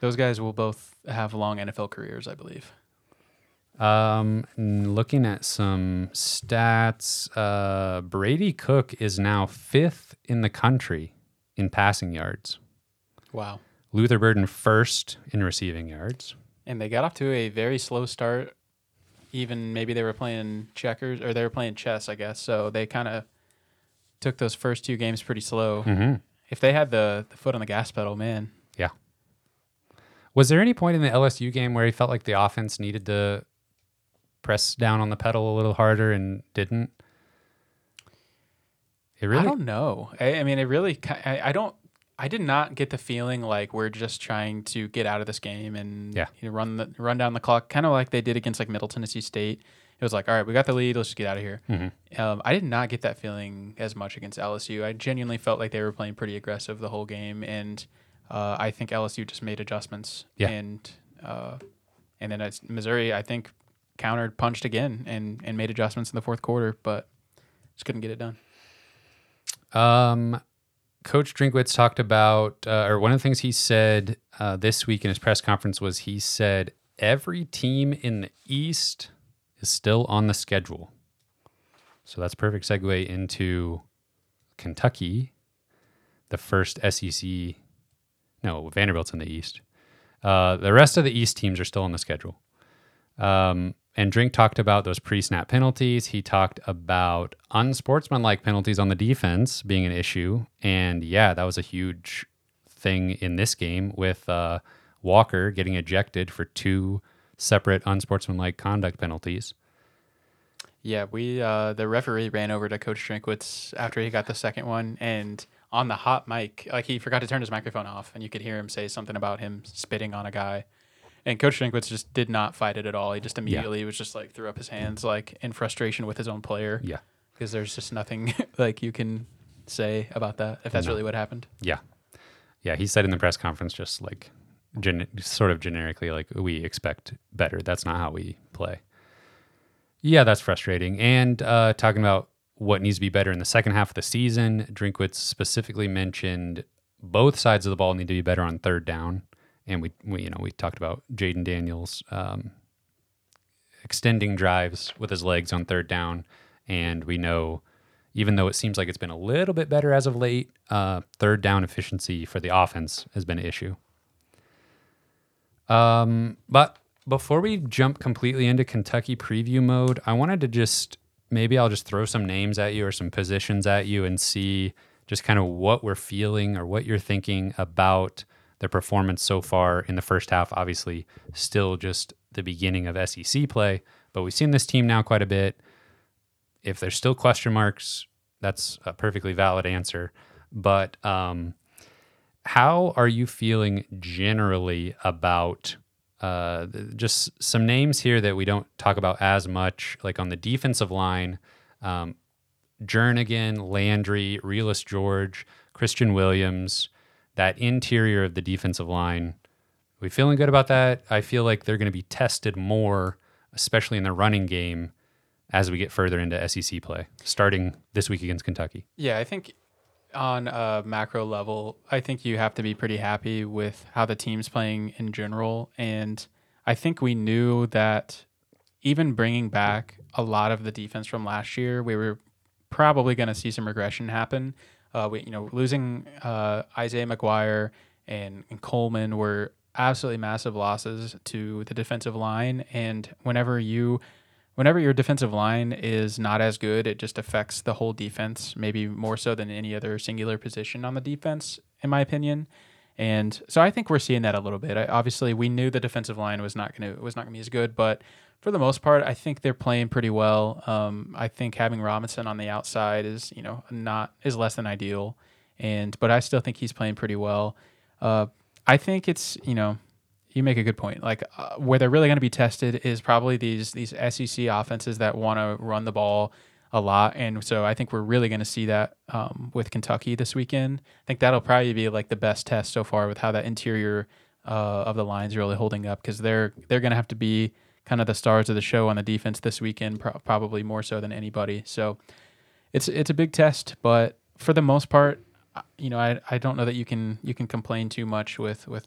Those guys will both have long NFL careers, I believe. Um, looking at some stats, uh, Brady Cook is now fifth in the country in passing yards. Wow. Luther Burden first in receiving yards. And they got off to a very slow start. Even maybe they were playing checkers or they were playing chess, I guess. So they kind of took those first two games pretty slow. Mm-hmm. If they had the, the foot on the gas pedal, man, Yeah. Was there any point in the LSU game where he felt like the offense needed to press down on the pedal a little harder and didn't? It really. I don't know. I, I mean, it really. I, I don't. I did not get the feeling like we're just trying to get out of this game and Yeah. you know, run the run down the clock, kind of like they did against like Middle Tennessee State. It was like, all right, we got the lead. Let's just get out of here. Mhm. Um, I did not get that feeling as much against LSU. I genuinely felt like they were playing pretty aggressive the whole game, and uh, I think LSU just made adjustments. Yeah. And uh, and then Missouri, I think, countered, punched again, and and made adjustments in the fourth quarter, but just couldn't get it done. Um, Coach Drinkwitz talked about, uh, or one of the things he said uh, this week in his press conference was he said every team in the East is still on the schedule. So that's perfect segue into Kentucky, the first SEC. No, Vanderbilt's in the East. Uh, the rest of the East teams are still on the schedule. Um, and Drink talked about those pre snap penalties. He talked about unsportsmanlike penalties on the defense being an issue. And yeah, that was a huge thing in this game with uh, Walker getting ejected for two separate unsportsmanlike conduct penalties. Yeah, we uh, the referee ran over to Coach Drinkwitz after he got the second one, and on the hot mic, like he forgot to turn his microphone off, and you could hear him say something about him spitting on a guy. And Coach Drinkwitz just did not fight it at all. He just immediately was just like threw up his hands, like in frustration with his own player, Yeah. because there's just nothing like you can say about that if that's No. really what happened. Yeah. Yeah. He said in the press conference, just like gen- sort of generically, like, we expect better. That's not how we play. Yeah, that's frustrating. And uh, talking about what needs to be better in the second half of the season, Drinkwitz specifically mentioned both sides of the ball need to be better on third down. And we, we you know, we talked about Jayden Daniels um, extending drives with his legs on third down. And we know, even though it seems like it's been a little bit better as of late, uh, third down efficiency for the offense has been an issue. Um, but before we jump completely into Kentucky preview mode, I wanted to just maybe I'll just throw some names at you or some positions at you and see just kind of what we're feeling or what you're thinking about the performance so far in the first half. Obviously, still just the beginning of SEC play, but we've seen this team now quite a bit. If there's still question marks, that's a perfectly valid answer. But um, how are you feeling generally about uh, just some names here that we don't talk about as much, like on the defensive line? Um, Jernigan, Landry, Realus George, Kristian Williams, that interior of the defensive line. We feeling good about that? I feel like they're going to be tested more, especially in the running game, as we get further into SEC play, starting this week against Kentucky. Yeah, I think on a macro level, I think you have to be pretty happy with how the team's playing in general. And I think we knew that even bringing back a lot of the defense from last year, we were probably going to see some regression happen. Uh, we, you know, losing uh, Isaiah McGuire and, and Coleman were absolutely massive losses to the defensive line. And whenever you, whenever your defensive line is not as good, it just affects the whole defense, maybe more so than any other singular position on the defense, in my opinion. And so I think we're seeing that a little bit. I, obviously, we knew the defensive line was not going to was not going to be as good, but for the most part, I think they're playing pretty well. Um, I think having Robinson on the outside is you know not is less than ideal, and but I still think he's playing pretty well. Uh, I think it's you know you make a good point. Like uh, where they're really going to be tested is probably these these SEC offenses that want to run the ball a lot, and so I think we're really going to see that um, with Kentucky this weekend. I think that'll probably be like the best test so far with how that interior uh, of the lines really holding up because they're they're going to have to be kind of the stars of the show on the defense this weekend, pro- probably more so than anybody. So it's it's a big test, but for the most part, you know, I, I don't know that you can you can complain too much with with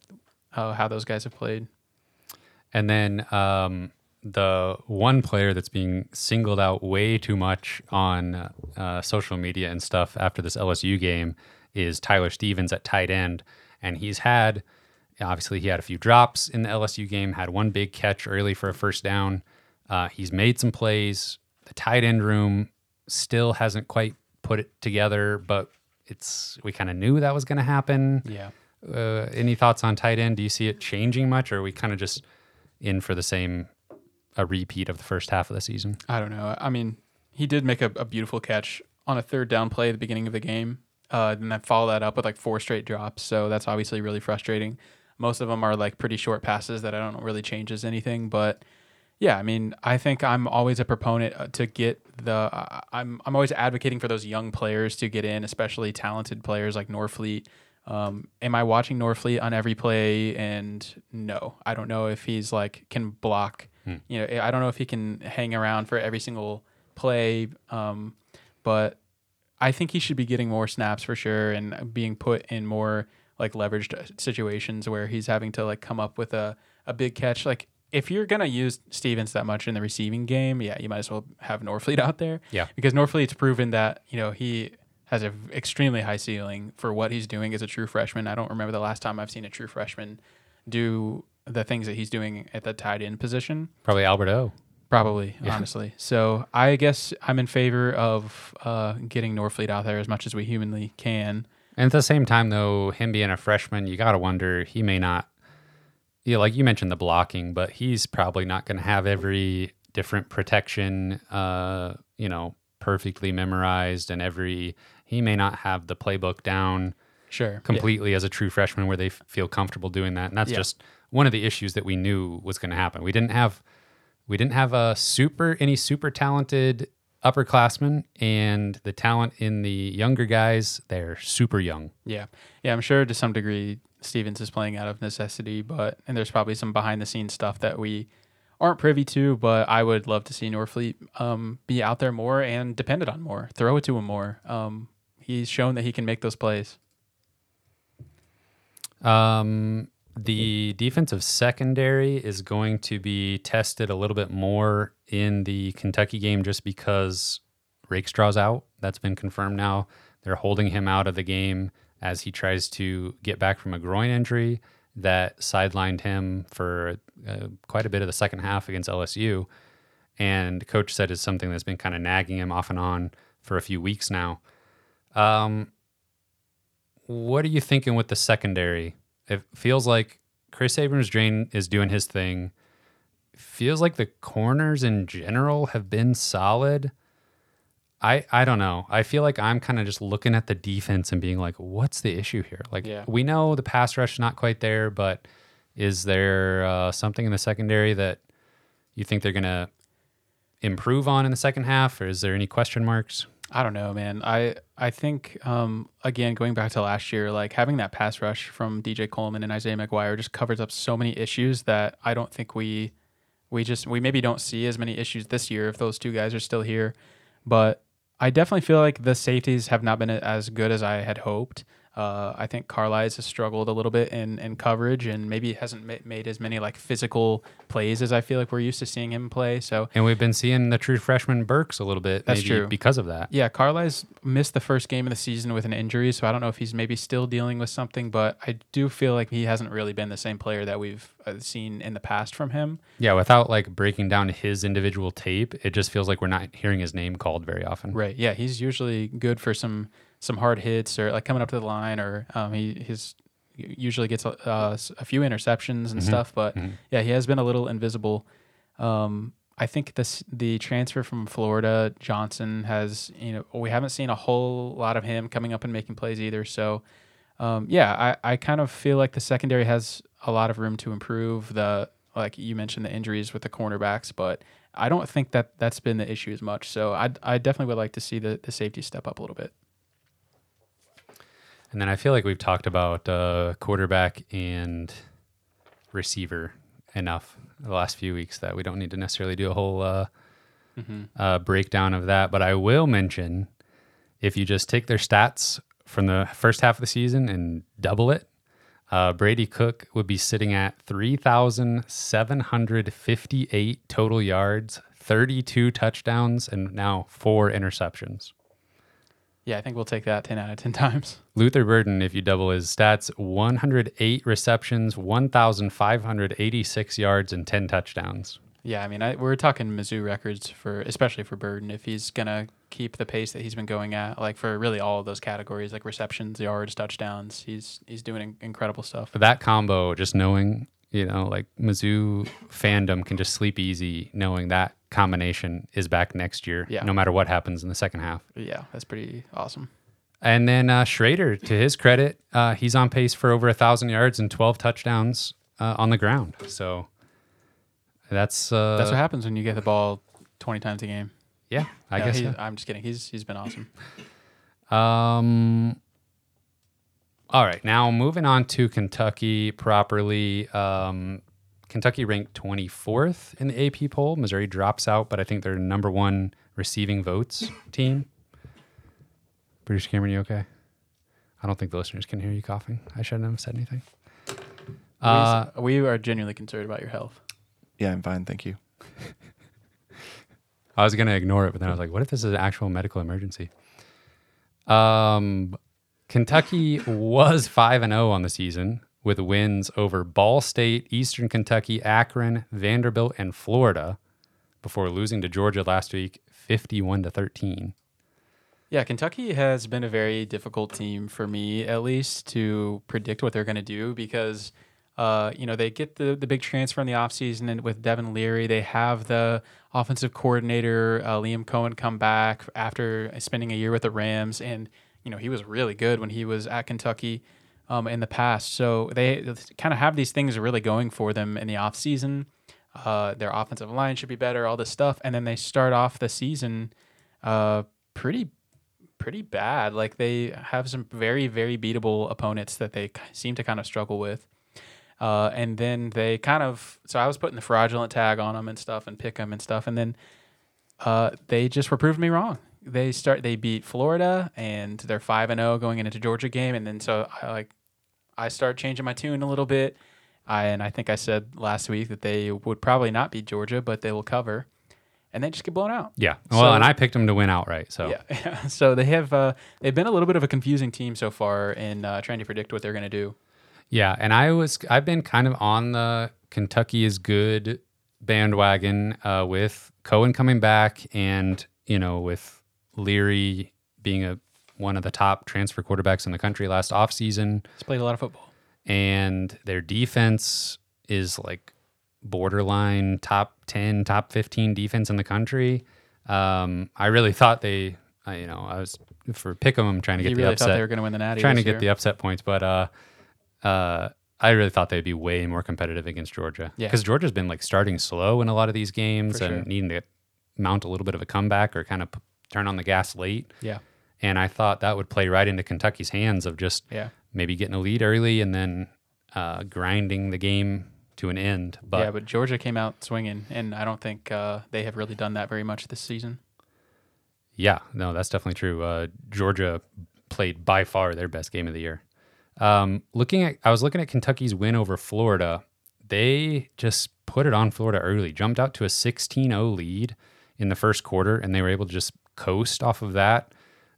uh, how those guys have played. And then um, the one player that's being singled out way too much on uh, social media and stuff after this LSU game is Tyler Stephens at tight end, and he's had obviously he had a few drops in the LSU game, had one big catch early for a first down. Uh, he's made some plays. The tight end room still hasn't quite put it together, but it's we kind of knew that was going to happen. Yeah. Uh, any thoughts on tight end? Do you see it changing much, or are we kind of just in for the same a repeat of the first half of the season? I don't know. I mean, he did make a, a beautiful catch on a third down play at the beginning of the game, uh, and then follow that up with like four straight drops. So that's obviously really frustrating. Most of them are like pretty short passes that I don't really changes anything, but yeah, I mean, I think I'm always a proponent uh, to get the. Uh, I'm I'm always advocating for those young players to get in, especially talented players like Norfleet. Um, am I watching Norfleet on every play? And no, I don't know if he's like can block. Hmm. You know, I don't know if he can hang around for every single play. Um, but I think he should be getting more snaps for sure and being put in more like leveraged situations where he's having to like come up with a, a big catch. Like if you're gonna use Stephens that much in the receiving game, yeah, you might as well have Norfleet out there. Yeah. Because Norfleet's proven that, you know, he has an extremely high ceiling for what he's doing as a true freshman. I don't remember the last time I've seen a true freshman do the things that he's doing at the tight end position. Probably Albert O. Probably, yeah. honestly. So I guess I'm in favor of uh, getting Norfleet out there as much as we humanly can. And at the same time, though, him being a freshman, you got to wonder he may not. Yeah, like you mentioned the blocking, but he's probably not going to have every different protection, uh, you know, perfectly memorized, and every he may not have the playbook down sure completely yeah. as a true freshman where they f- feel comfortable doing that. And that's yeah. just one of the issues that we knew was going to happen. We didn't have we didn't have a super any super talented upperclassmen and the talent in the younger guys, they're super young. Yeah. Yeah, I'm sure to some degree Stephens is playing out of necessity, but and there's probably some behind the scenes stuff that we aren't privy to, but I would love to see Norfleet um, be out there more and depended on more. Throw it to him more. Um, he's shown that he can make those plays. Um, the defensive secondary is going to be tested a little bit more in the Kentucky game just because Rakestraw's out. That's been confirmed now. They're holding him out of the game as he tries to get back from a groin injury that sidelined him for uh, quite a bit of the second half against LSU. And coach said it's something that's been kind of nagging him off and on for a few weeks now. Um, what are you thinking with the secondary? It feels like Kris Abrams-Draine is doing his thing. Feels like the corners in general have been solid. I I don't know. I feel like I'm kind of just looking at the defense and being like, what's the issue here? Like yeah. we know the pass rush is not quite there, but is there uh, something in the secondary that you think they're gonna improve on in the second half, or is there any question marks? I don't know, man. I I think um, again going back to last year, like having that pass rush from DJ Coleman and Isaiah McGuire just covers up so many issues that I don't think we we just we maybe don't see as many issues this year if those two guys are still here. But I definitely feel like the safeties have not been as good as I had hoped. Uh, I think Carlisle has struggled a little bit in, in coverage and maybe hasn't ma- made as many like physical plays as I feel like we're used to seeing him play. So And we've been seeing the true freshman Burks a little bit, That's maybe true. because of that. yeah, Carlisle's missed the first game of the season with an injury, so I don't know if he's maybe still dealing with something, but I do feel like he hasn't really been the same player that we've uh, seen in the past from him. Yeah, without like breaking down his individual tape, it just feels like we're not hearing his name called very often. Right. Yeah, he's usually good for some some hard hits or like coming up to the line, or um, he his usually gets a, uh, a few interceptions and stuff. But yeah, he has been a little invisible. Um, I think this the transfer from Florida Johnson has you know we haven't seen a whole lot of him coming up and making plays either. So um, yeah, I, I kind of feel like the secondary has a lot of room to improve. The like you mentioned the injuries with the cornerbacks, but I don't think that that's been the issue as much. So I, I definitely would like to see the, the safety step up a little bit. And then I feel like we've talked about uh, quarterback and receiver enough the last few weeks that we don't need to necessarily do a whole uh, uh, breakdown of that. But I will mention if you just take their stats from the first half of the season and double it, uh, Brady Cook would be sitting at 3,758 total yards, 32 touchdowns, and now four interceptions. Yeah, I think we'll take that 10 out of 10 times. Luther Burden, if you double his stats, 108 receptions, 1,586 yards, and 10 touchdowns. Yeah, I mean, I, we're talking Mizzou records for, especially for Burden, if he's gonna keep the pace that he's been going at, like for really all of those categories, like receptions, yards, touchdowns. He's he's doing incredible stuff. That combo, just knowing, you know, like Mizzou fandom can just sleep easy knowing that combination is back next year, Yeah. no matter what happens in the second half. Yeah, that's pretty awesome. And then uh, Schrader, to his credit, uh, he's on pace for over a thousand yards and 12 touchdowns uh, on the ground. So that's uh, That's what happens when you get the ball 20 times a game. yeah, I yeah, guess. So. I'm just kidding. He's he's been awesome. Um. All right, now moving on to Kentucky properly. Um, Kentucky ranked 24th in the AP poll. Missouri drops out, but I think they're number one receiving votes team. British Cameron, you okay? I don't think the listeners can hear you coughing. I shouldn't have said anything. Uh, we, we are genuinely concerned about your health. Yeah, I'm fine. Thank you. I was gonna ignore it, but then I was like, "What if this is an actual medical emergency?" Um, Kentucky was five and zero on the season with wins over Ball State, Eastern Kentucky, Akron, Vanderbilt, and Florida, before losing to Georgia last week, fifty-one to thirteen. Yeah, Kentucky has been a very difficult team for me, at least, to predict what they're going to do because, uh, you know, they get the, the big transfer in the offseason and with Devin Leary. They have the offensive coordinator, uh, Liam Coen, come back after spending a year with the Rams. And, you know, he was really good when he was at Kentucky um, in the past. So they kind of have these things really going for them in the offseason. Uh, their offensive line should be better, all this stuff. And then they start off the season uh, pretty pretty bad. Like they have some very very beatable opponents that they seem to kind of struggle with. Uh, and then they kind of so I was putting the fraudulent tag on them and stuff and pick them and stuff, and then uh, they just were proving me wrong. They start they beat Florida and they're five and zero going into Georgia game, and then so I like I start changing my tune a little bit. I and I think I said last week that they would probably not beat Georgia, but they will cover, and they just get blown out. Yeah. Well, So- and I picked them to win outright. So Yeah, yeah. So they have uh, they've been a little bit of a confusing team so far in uh, trying to predict what they're going to do. Yeah, and I was I've been kind of on the Kentucky is good bandwagon uh, with Coen coming back, and you know with Leary being a one of the top transfer quarterbacks in the country last offseason, He's played a lot of football. and their defense is like borderline top ten, top fifteen defense in the country. Um, I really thought they, uh, you know, I was for Pick'em, I'm trying to get He the really upset thought they were going to win the Natty. trying to get year. the upset points, but uh, uh, I really thought they'd be way more competitive against Georgia. Yeah. because Georgia's been like starting slow in a lot of these games For and sure. needing to mount a little bit of a comeback or kind of p- turn on the gas late. yeah, And I thought that would play right into Kentucky's hands of just yeah, maybe getting a lead early and then uh, grinding the game to an end. But yeah. But Georgia came out swinging, and I don't think uh, they have really done that very much this season. Yeah, no, that's definitely true. Uh, Georgia played by far their best game of the year. Um, looking at, I was looking at Kentucky's win over Florida. They just put it on Florida early, jumped out to a 16-0 lead in the first quarter, and they were able to just coast off of that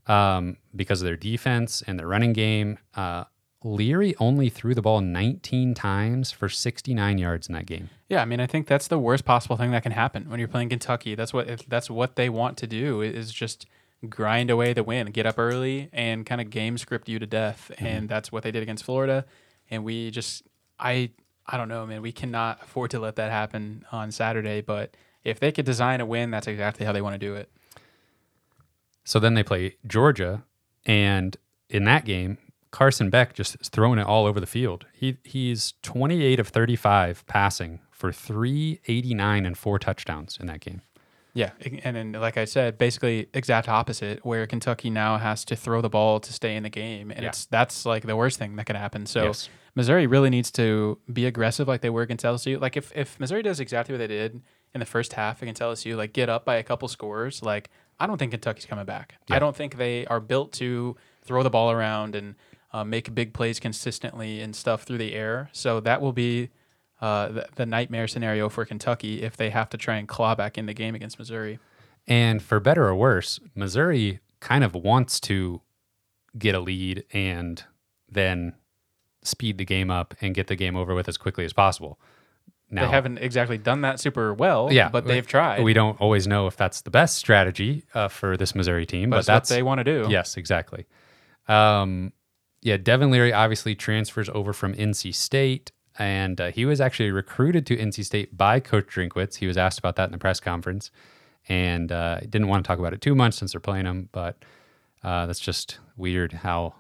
um, because of their defense and their running game. Uh, Leary only threw the ball 19 times for 69 yards in that game. Yeah, I mean, I think that's the worst possible thing that can happen when you're playing Kentucky. That's what that's what they want to do is just grind away the win, get up early, and kind of game script you to death. Mm-hmm. And that's what they did against Florida. And we just, I, I don't know, man. We cannot afford to let that happen on Saturday. But if they could design a win, that's exactly how they want to do it. So then they play Georgia, and in that game, Carson Beck just is throwing it all over the field. He he's 28 of 35 passing for 389 and four touchdowns in that game. Yeah, and then like I said, basically exact opposite, where Kentucky now has to throw the ball to stay in the game, and yeah. it's that's like the worst thing that could happen. So yes. Missouri really needs to be aggressive, like they were against LSU. Like if if Missouri does exactly what they did in the first half against LSU, like get up by a couple scores, like I don't think Kentucky's coming back. Yeah. I don't think they are built to throw the ball around and uh, make big plays consistently and stuff through the air. So that will be uh, the, the, nightmare scenario for Kentucky if they have to try and claw back in the game against Missouri. And for better or worse, Missouri kind of wants to get a lead and then speed the game up and get the game over with as quickly as possible. Now, they haven't exactly done that super well, yeah, but they've tried. We don't always know if that's the best strategy uh, for this Missouri team, but, but that's what they want to do. Yes, exactly. Um, yeah, Devin Leary obviously transfers over from NC State, and uh, he was actually recruited to NC State by Coach Drinkwitz. He was asked about that in the press conference, and uh, didn't want to talk about it too much since they're playing him, but uh, that's just weird how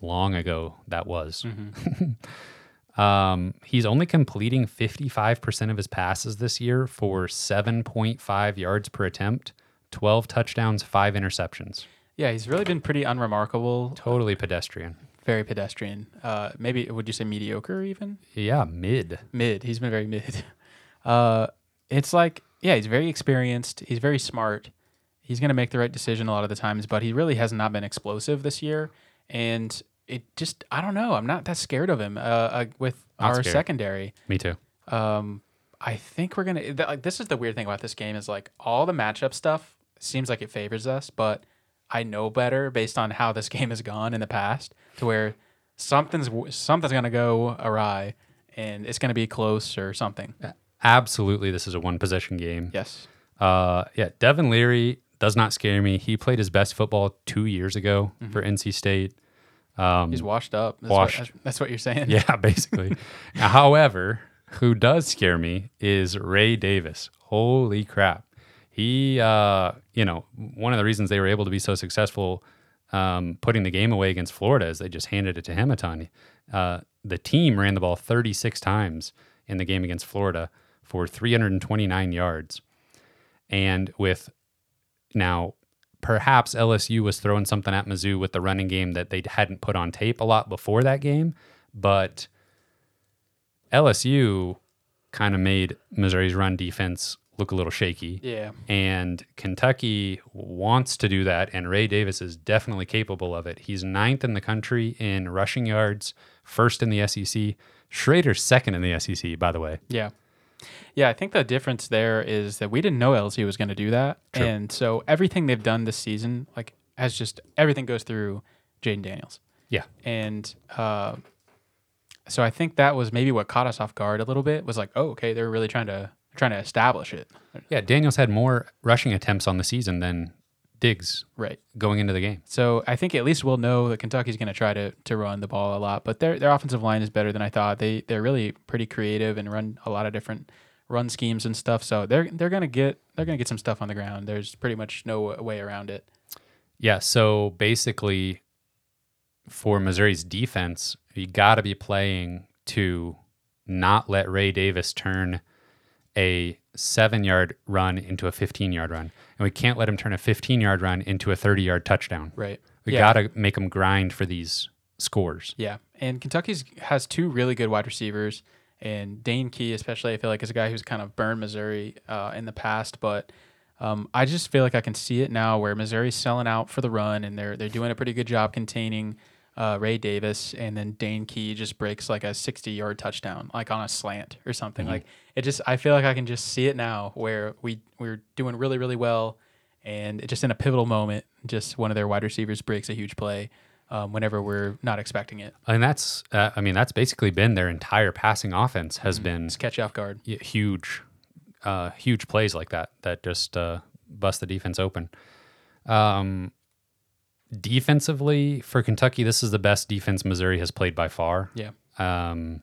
long ago that was. Mm-hmm. um, he's only completing 55% of his passes this year for 7.5 yards per attempt, 12 touchdowns, five interceptions. Yeah, he's really been pretty unremarkable. Totally pedestrian. Very pedestrian. Uh, maybe would you say mediocre even? Yeah, mid. Mid. He's been very mid. Uh, it's like yeah, he's very experienced. He's very smart. He's going to make the right decision a lot of the times, but he really has not been explosive this year. And it just I don't know. I'm not that scared of him uh, uh, with not our scared. secondary. Me too. Um, I think we're gonna. Th- like, this is the weird thing about this game is like all the matchup stuff seems like it favors us, but I know better based on how this game has gone in the past, to where something's something's gonna go awry, and it's gonna be close or something. Absolutely, this is a one possession game. Yes. Uh, yeah, Devin Leary does not scare me. He played his best football two years ago mm-hmm. for NC State. Um, He's washed up. That's washed. What, that's what you're saying. Yeah, basically. However, who does scare me is Ray Davis. Holy crap! he, uh, you know, one of the reasons they were able to be so successful um, putting the game away against Florida is they just handed it to him a ton. Uh, the team ran the ball 36 times in the game against Florida for 329 yards. And with now, perhaps LSU was throwing something at Mizzou with the running game that they hadn't put on tape a lot before that game, but LSU kind of made Missouri's run defense look a little shaky. Yeah. And Kentucky wants to do that, and Ray Davis is definitely capable of it. He's ninth in the country in rushing yards, first in the SEC. Schrader's second in the SEC, by the way. Yeah. Yeah, I think the difference there is that we didn't know LSU was going to do that. True. And so everything they've done this season, like, has just everything goes through Jayden Daniels. Yeah. And uh, so I think that was maybe what caught us off guard a little bit was like, oh, okay, they're really trying to trying to establish it. Yeah, Daniels had more rushing attempts on the season than Diggs right going into the game. So I think at least we'll know that Kentucky's going to try to to run the ball a lot, but their their offensive line is better than I thought. They they're really pretty creative and run a lot of different run schemes and stuff. So they're they're going to get they're going to get some stuff on the ground. There's pretty much no way around it. Yeah, so basically for Missouri's defense, you got to be playing to not let Ray Davis turn a seven yard run into a 15 yard run. And we can't let him turn a 15 yard run into a 30 yard touchdown. Right. We yeah. got to make them grind for these scores. Yeah. And Kentucky's has two really good wide receivers. And Dane Key, especially, I feel like is a guy who's kind of burned Missouri uh, in the past, but Um, I just feel like I can see it now where Missouri's selling out for the run and they're they're doing a pretty good job containing uh, Ray Davis, and then Dane Key just breaks like a 60 yard touchdown, like on a slant or something. Like it just, I feel like I can just see it now where we we're doing really really well, and it just in a pivotal moment, just one of their wide receivers breaks a huge play. Um, whenever we're not expecting it, And that's, uh, I mean, that's basically been their entire passing offense has been just catch off guard. huge, uh, huge plays like that that just uh, bust the defense open. Um, defensively for Kentucky, this is the best defense Missouri has played by far. Yeah, Um,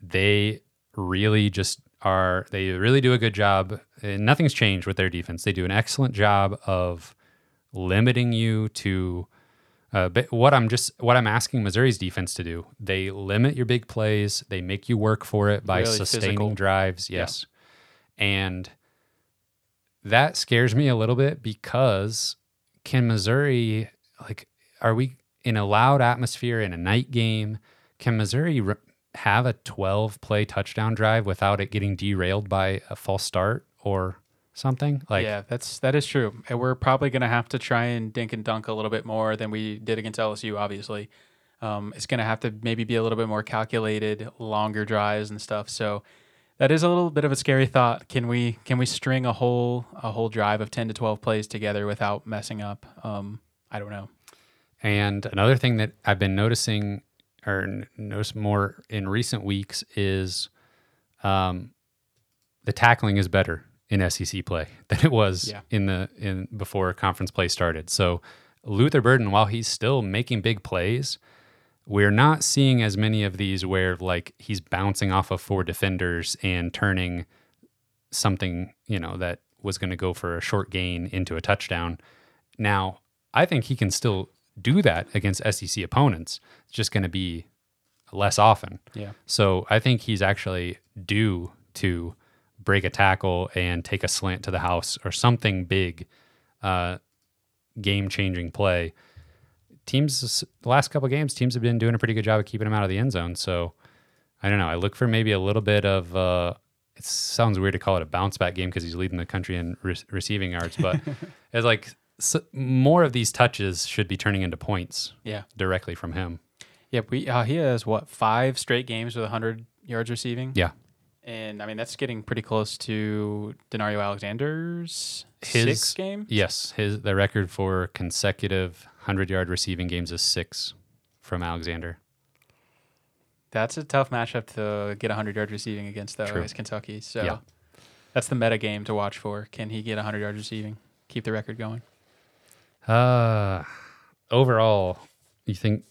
they really just are. They really do a good job. And nothing's changed with their defense. They do an excellent job of limiting you to. Uh, but what I'm just what I'm asking Missouri's defense to do, they limit your big plays. They make you work for it by Really sustaining physical. drives. Yes, and that scares me a little bit because can Missouri like are we in a loud atmosphere in a night game? Can Missouri r- have a 12 play touchdown drive without it getting derailed by a false start or something? Like yeah, that's that is true. And we're probably gonna have to try and dink and dunk a little bit more than we did against LSU. Obviously, um, it's gonna have to maybe be a little bit more calculated, longer drives and stuff. So that is a little bit of a scary thought. Can we can we string a whole a whole drive of ten to twelve plays together without messing up? Um, I don't know. And another thing that I've been noticing or n- noticed more in recent weeks is um, the tackling is better in SEC play than it was Yeah. in the in before conference play started. So Luther Burden, while he's still making big plays, we're not seeing as many of these where like he's bouncing off of four defenders and turning something you know that was going to go for a short gain into a touchdown. Now, I think he can still do that against SEC opponents. It's just going to be less often. Yeah. So I think he's actually due to break a tackle and take a slant to the house or something big, uh, game changing play. Teams, the last couple games, teams have been doing a pretty good job of keeping him out of the end zone. So I don't know. I look for maybe a little bit of, uh, it sounds weird to call it a bounce back game because he's leading the country in re- receiving yards, but it's like s more of these touches should be turning into points Yeah. directly from him. Yep. We uh, he has what five straight games with hundred yards receiving. Yeah. And I mean that's getting pretty close to Danario Alexander's His- sixth game. Yes, his the record for consecutive hundred yard receiving games is six from Alexander. That's a tough matchup to get 100 yard receiving against, though, True. Kentucky. So Yeah. that's the meta game to watch for. Can he get 100 yard receiving? Keep the record going. Uh overall, you think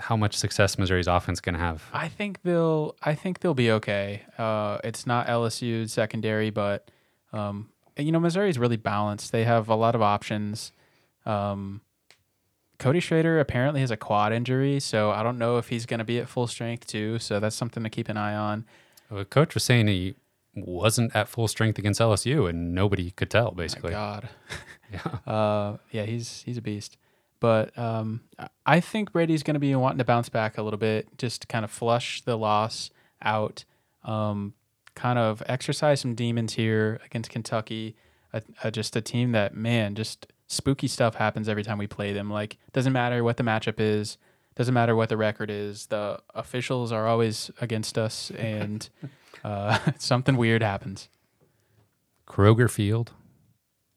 how much success Missouri's offense going to have? I think they'll. I think they'll be okay. Uh, it's not LSU's secondary, but um, you know Missouri's really balanced. They have a lot of options. Um, Cody Schrader apparently has a quad injury, so I don't know if he's going to be at full strength too. So that's something to keep an eye on. Well, coach was saying he wasn't at full strength against LSU, and nobody could tell. Basically, My God. yeah. Uh, yeah, he's he's a beast. But um, I- think Brady's going to be wanting to bounce back a little bit, just to kind of flush the loss out, um, kind of exercise some demons here against Kentucky. A, a, just a team that man, just spooky stuff happens every time we play them. Like doesn't matter what the matchup is, doesn't matter what the record is. The officials are always against us, and uh, something weird happens. Kroger Field.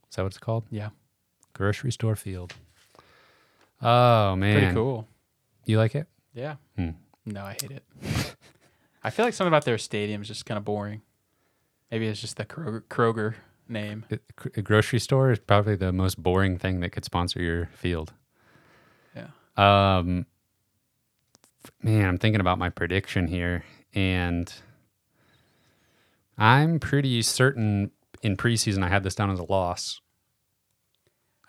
Is that what it's called? Yeah, Grocery store field. Oh man, pretty cool. You like it? Yeah. Hmm. No, I hate it. I feel like something about their stadium is just kind of boring. Maybe it's just the Kroger, Kroger name. A grocery store is probably the most boring thing that could sponsor your field. Yeah. Um, man, I'm thinking about my prediction here, and I'm pretty certain in preseason I had this down as a loss.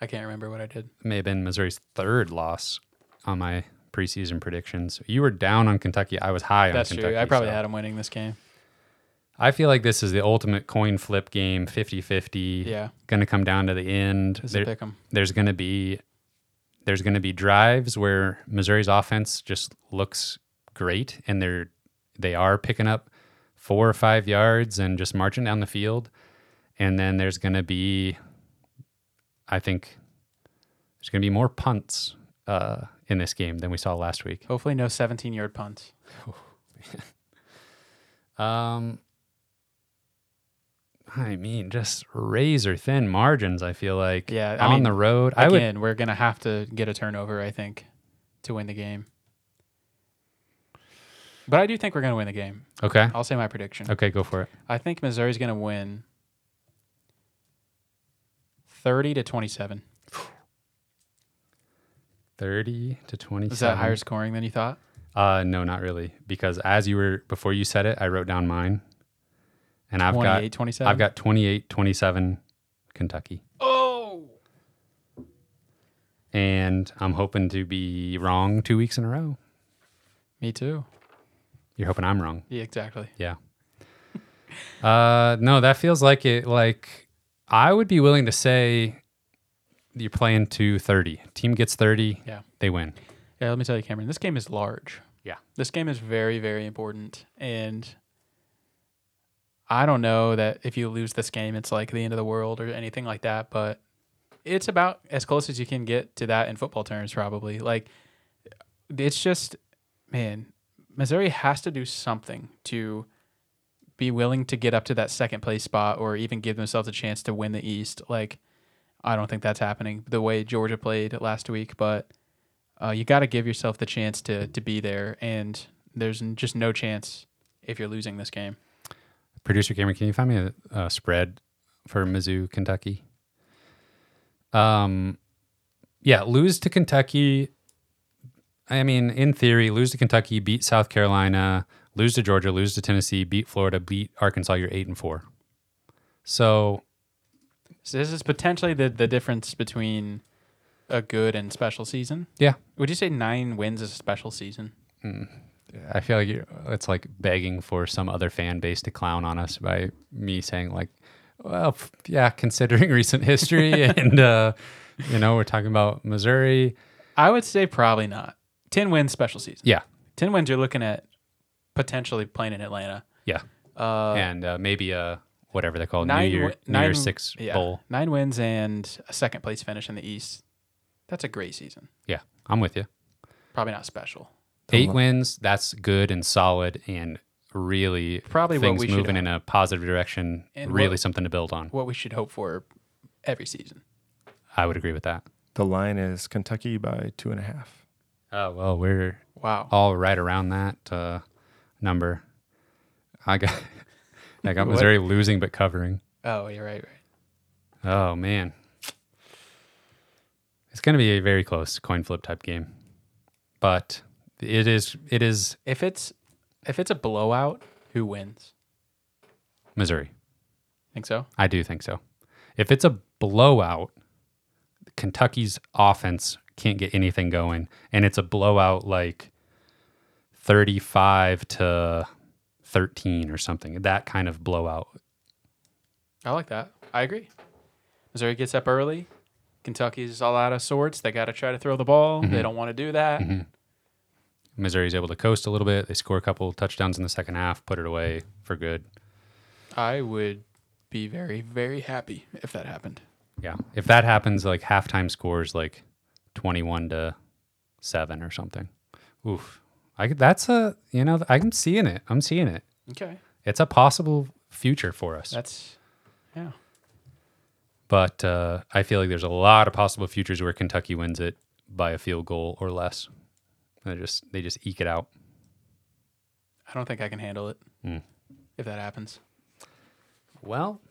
I can't remember what I did. It may have been Missouri's third loss on my preseason predictions. You were down on Kentucky. I was high That's on Kentucky. That's true. I probably so- had them winning this game. I feel like this is the ultimate coin flip game, 50-50. Yeah. Going to come down to the end. There- pick them. there's going to be there's going to be drives where Missouri's offense just looks great and they're they are picking up 4 or 5 yards and just marching down the field And then there's going to be, I think, there's going to be more punts uh, in this game than we saw last week. Hopefully, no 17 yard punts. Um, I mean, just razor thin margins. I feel like Yeah, I on mean, the road. I would Again, we're gonna have to get a turnover, I think, to win the game. But I do think we're gonna win the game. okay. I'll say my prediction. Okay, go for it. I think Missouri's gonna win 30 to 27. Thirty to twenty-seven. Is that higher scoring than you thought? Uh, no, not really. Because as you were before you said it, I wrote down mine, and I've got 27. I've got 28-27 Kentucky, Oh. and I'm hoping to be wrong two weeks in a row. Me too. You're hoping I'm wrong. Yeah, exactly. Yeah. uh, no, that feels like it. Like I would be willing to say you're playing to 30. Team gets 30, Yeah. they win. Yeah, let me tell you, Cameron, this game is large. Yeah. This game is very, very important. And I don't know that if you lose this game, it's like the end of the world or anything like that, but it's about as close as you can get to that in football terms, probably. Like, it's just, man, Missouri has to do something to be willing to get up to that second place spot or even give themselves a chance to win the East. Like, I don't think that's happening the way Georgia played last week, but uh, you got to give yourself the chance to to be there, and there's just no chance if you're losing this game. Producer Cameron, can you find me a, a spread for Mizzou, Kentucky? Um, yeah, lose to Kentucky. I mean, in theory, lose to Kentucky, beat South Carolina, lose to Georgia, lose to Tennessee, beat Florida, beat Arkansas. You're eight and four. So So this is potentially the the difference between a good and special season. yeah, Would you say nine wins is a special season? I feel like it's like begging for some other fan base to clown on us by me saying like, well, yeah, considering recent history and uh, you know we're talking about Missouri. I would say probably not. Ten wins special season. Yeah, Ten wins. You're looking at potentially playing in Atlanta. yeah, Uh, and uh, maybe a whatever they call it, New nine Year wi- New nine- Year's Six yeah, bowl. Nine wins and a second place finish in the East. That's a great season. Yeah, I'm with you. Probably not special. Eight wins, that's good and solid and really Probably what things we should moving in a positive direction. And really what- something to build on. What we should hope for every season. I would agree with that. The line is Kentucky by two and a half. Oh well, we're Wow. all right around that uh, number. I got I got What? Missouri losing but covering. Oh, you're right. Right. Oh man, it's going to be a very close coin flip type game, but it is it is If it's if it's a blowout, who wins? Missouri. Think so? I do think so. If it's a blowout, Kentucky's offense can't get anything going, and it's a blowout like thirty-five to thirteen or something. That kind of blowout. I like that. I agree. Missouri gets up early. Kentucky's all out of sorts. They got to try to throw the ball. They mm-hmm. don't want to do that. Mm-hmm. Missouri's able to coast a little bit. They score a couple touchdowns in the second half, put it away for good. I would be very, very happy if that happened. Yeah. If that happens, like halftime scores like 21 to 7 or something. Oof. I could, that's a, you know, I'm seeing it. I'm seeing it. Okay. It's a possible future for us. That's, yeah. But uh, I feel like there's a lot of possible futures where Kentucky wins it by a field goal or less. They just they just eke it out. I don't think I can handle it Mm. if that happens. Well,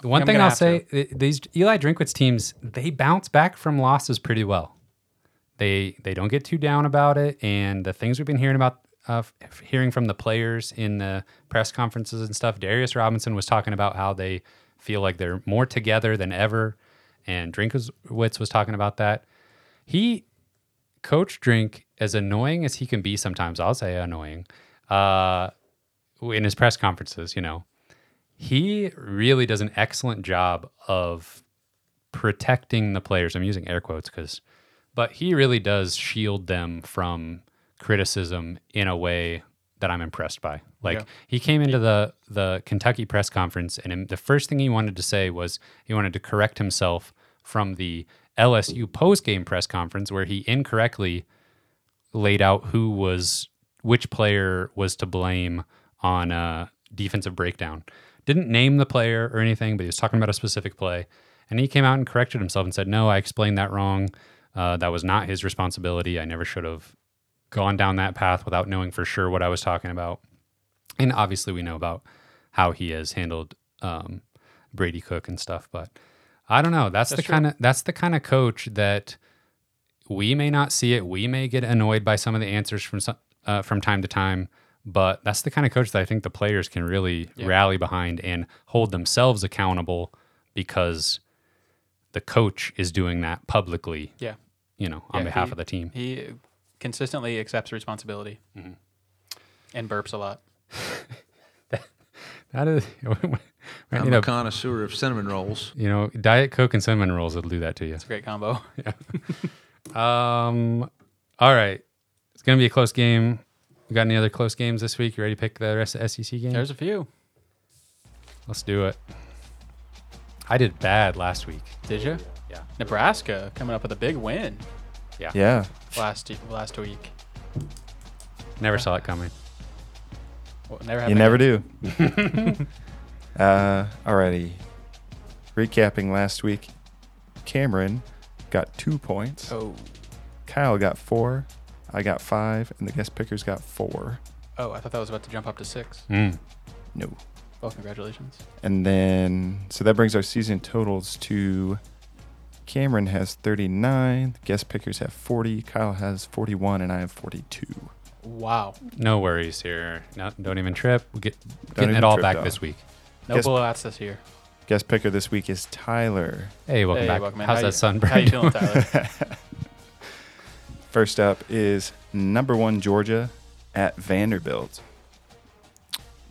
the one I'm thing I'll say, th- these Eli Drinkwitz teams, they bounce back from losses pretty well. They they don't get too down about it, and the things we've been hearing about, uh, hearing from the players in the press conferences and stuff. Darius Robinson was talking about how they feel like they're more together than ever, and Drinkwitz was talking about that. He, Coach Drink, as annoying as he can be sometimes, I'll say annoying, uh, in his press conferences, you know, he really does an excellent job of protecting the players. I'm using air quotes because, but he really does shield them from criticism in a way that I'm impressed by. Like Yeah. he came into the the Kentucky press conference and him- the first thing he wanted to say was he wanted to correct himself from the LSU post game press conference where he incorrectly laid out who was which player was to blame on a defensive breakdown. Didn't name the player or anything, but he was talking about a specific play. And he came out and corrected himself and said, "No, I explained that wrong. Uh, that was not his responsibility. I never should have gone down that path without knowing for sure what I was talking about." And obviously, we know about how he has handled um, Brady Cook and stuff, but I don't know. That's, That's the kind of that's the kind of coach that we may not see it. We may get annoyed by some of the answers from some, uh, from time to time, but that's the kind of coach that I think the players can really Yeah. rally behind and hold themselves accountable because the coach is doing that publicly. Yeah. you know, on Yeah, behalf he- of the team. He consistently accepts responsibility Mm-hmm. and burps a lot. That is, I'm you a know, connoisseur of cinnamon rolls. you know, Diet Coke and cinnamon rolls will do that to you. It's a great combo. Yeah. um, all right, it's gonna be a close game. We got any other close games this week? You ready to pick the rest of SEC games? There's a few. Let's do it. I did bad last week. Did you? Yeah. Nebraska coming up with a big win Yeah. Yeah. Last last week. Never saw it coming. Well, never You never do. uh, alrighty. Recapping last week, Cameron got two points. Oh, Kyle got four. I got five, and the guest pickers got four. oh, I thought that was about to jump up to six. Mm. No. Well, congratulations. And then, so that brings our season totals to Cameron has 39, the guest pickers have 40, Kyle has 41, and I have 42. Wow. No worries here. No, don't even trip. We get Don't getting it all back dog. this week. No Guess- blowouts this year. Guest picker this week is Tyler. Hey, welcome Hey, back. welcome in. How's How that you- sunburn? How you feeling, doing? Tyler? First up is number one Georgia at Vanderbilt.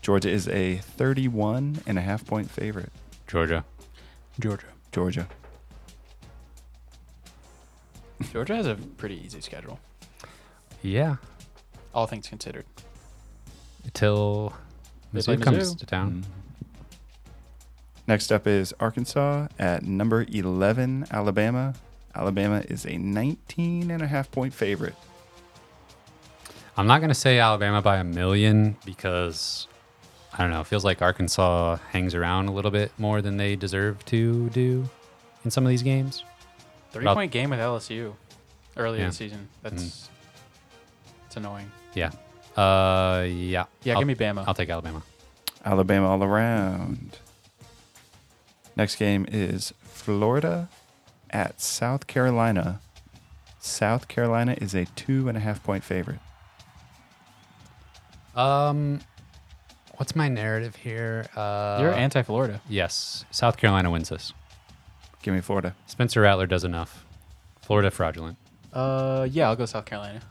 Georgia is a 31 and a half point favorite. Georgia. Georgia. Georgia. Georgia has a pretty easy schedule, Yeah. all things considered. Until They play Mizzou comes Mizzou. to town. Mm-hmm. Next up is Arkansas at number 11 Alabama. Alabama is a 19 and a half point favorite. I'm not going to say Alabama by a million because I don't know. It feels like Arkansas hangs around a little bit more than they deserve to do in some of these games. Three I'll- point game with LSU early Yeah. in the season. That's it's annoying. Yeah. Uh, yeah. Yeah, I'll, give me Bama. I'll take Alabama. Alabama all around. Next game is Florida at South Carolina. South Carolina is a two and a half point favorite. Um, what's my narrative here? Uh, You're anti-Florida. yes. South Carolina wins this. Give me Florida. Spencer Rattler does enough. Florida fraudulent. Uh, yeah, I'll go South Carolina.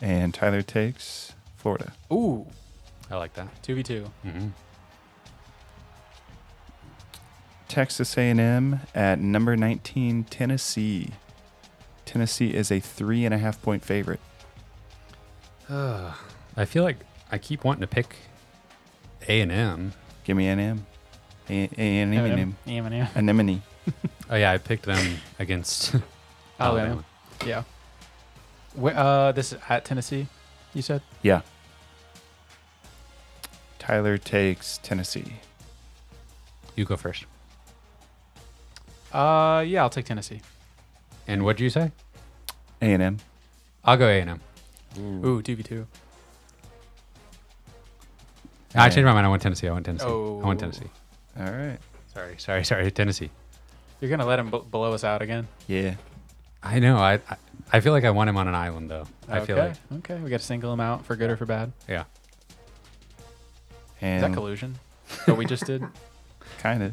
And Tyler takes Florida. Ooh, I like that. two v two. hmm Texas A&M at number 19 Tennessee. Tennessee is a three and a half point favorite. I feel like I keep wanting to pick A and M. Give me A&M. A- A&M. Anemone. Oh yeah, I picked them against Alabama. Alabama. Yeah. Where, uh, this is at Tennessee. You said. Yeah. Tyler takes Tennessee. You go first. Uh, yeah, I'll take Tennessee. And what'd you say? A&M. I'll go A and M. Ooh, two v two. I changed my mind. I went Tennessee. I went Tennessee. I Oh. went Tennessee. All right. Sorry, sorry, sorry. Tennessee. You're gonna let him b- blow us out again. Yeah. I know. I, I I feel like I want him on an island though. I okay. feel like okay, we got to single him out for good or for bad. yeah. Is that collusion? what we just did. kind of.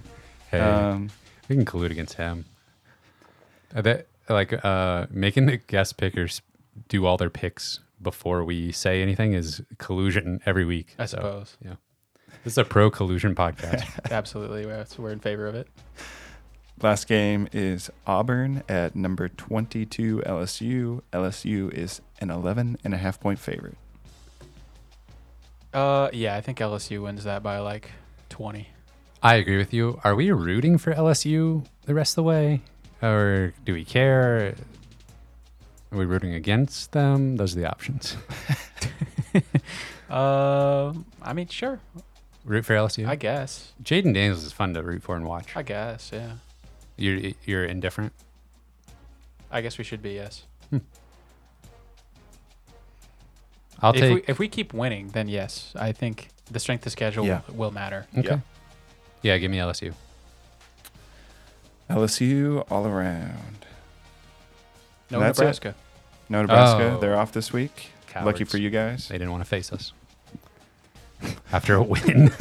Hey, Um, we can collude against him. I bet like uh making the guest pickers do all their picks before we say anything is collusion every week. I So, suppose. yeah. This is a pro collusion podcast. Absolutely, we're, we're in favor of it. last game is Auburn at number 22 LSU. LSU is an 11 and a half point favorite. Uh, yeah, I think LSU wins that by like 20. I agree with you. Are we rooting for LSU the rest of the way, or do we care? Are we rooting against them? Those are the options. Uh, I mean, sure. Root for LSU. I guess. Jayden Daniels is fun to root for and watch. I guess. Yeah. You're you're indifferent. I guess we should be. Yes. I'll if take. we if we keep winning, then yes, I think the strength of schedule Yeah. will, will matter. okay. Yeah. Yeah. give me LSU. LSU all around. No That's it. Nebraska. No Nebraska. Oh. They're off this week. Lucky for you guys. They didn't want to face us after a win.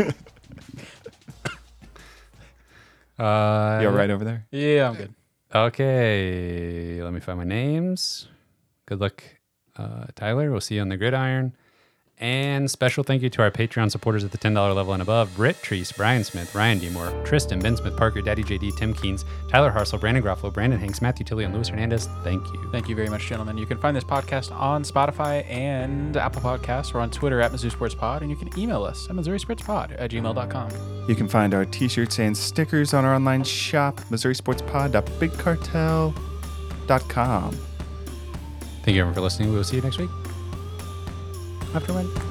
uh, You're right over there? Yeah, I'm good. Okay, let me find my names. Good luck, uh, Tyler. We'll see you on the gridiron. And special thank you to our Patreon supporters at the $10 level and above Britt Treece, Brian Smith, Ryan Demore, Tristan, Ben Smith, Parker, Daddy JD, Tim Keens, Tyler Harsell, Brandon Garofalo, Brandon Hanks, Matthew Tilley, and Louis Hernandez. Thank you. Thank you very much, gentlemen. You can find this podcast on Spotify and Apple Podcasts. We're on Twitter at Mizzou Sports Pod, and you can email us at Missouri Sports Pod at gmail.com. You can find our t-shirts and stickers on our online shop, MissouriSportsPod.BigCartel.com. Thank you everyone for listening. We will see you next week. After win.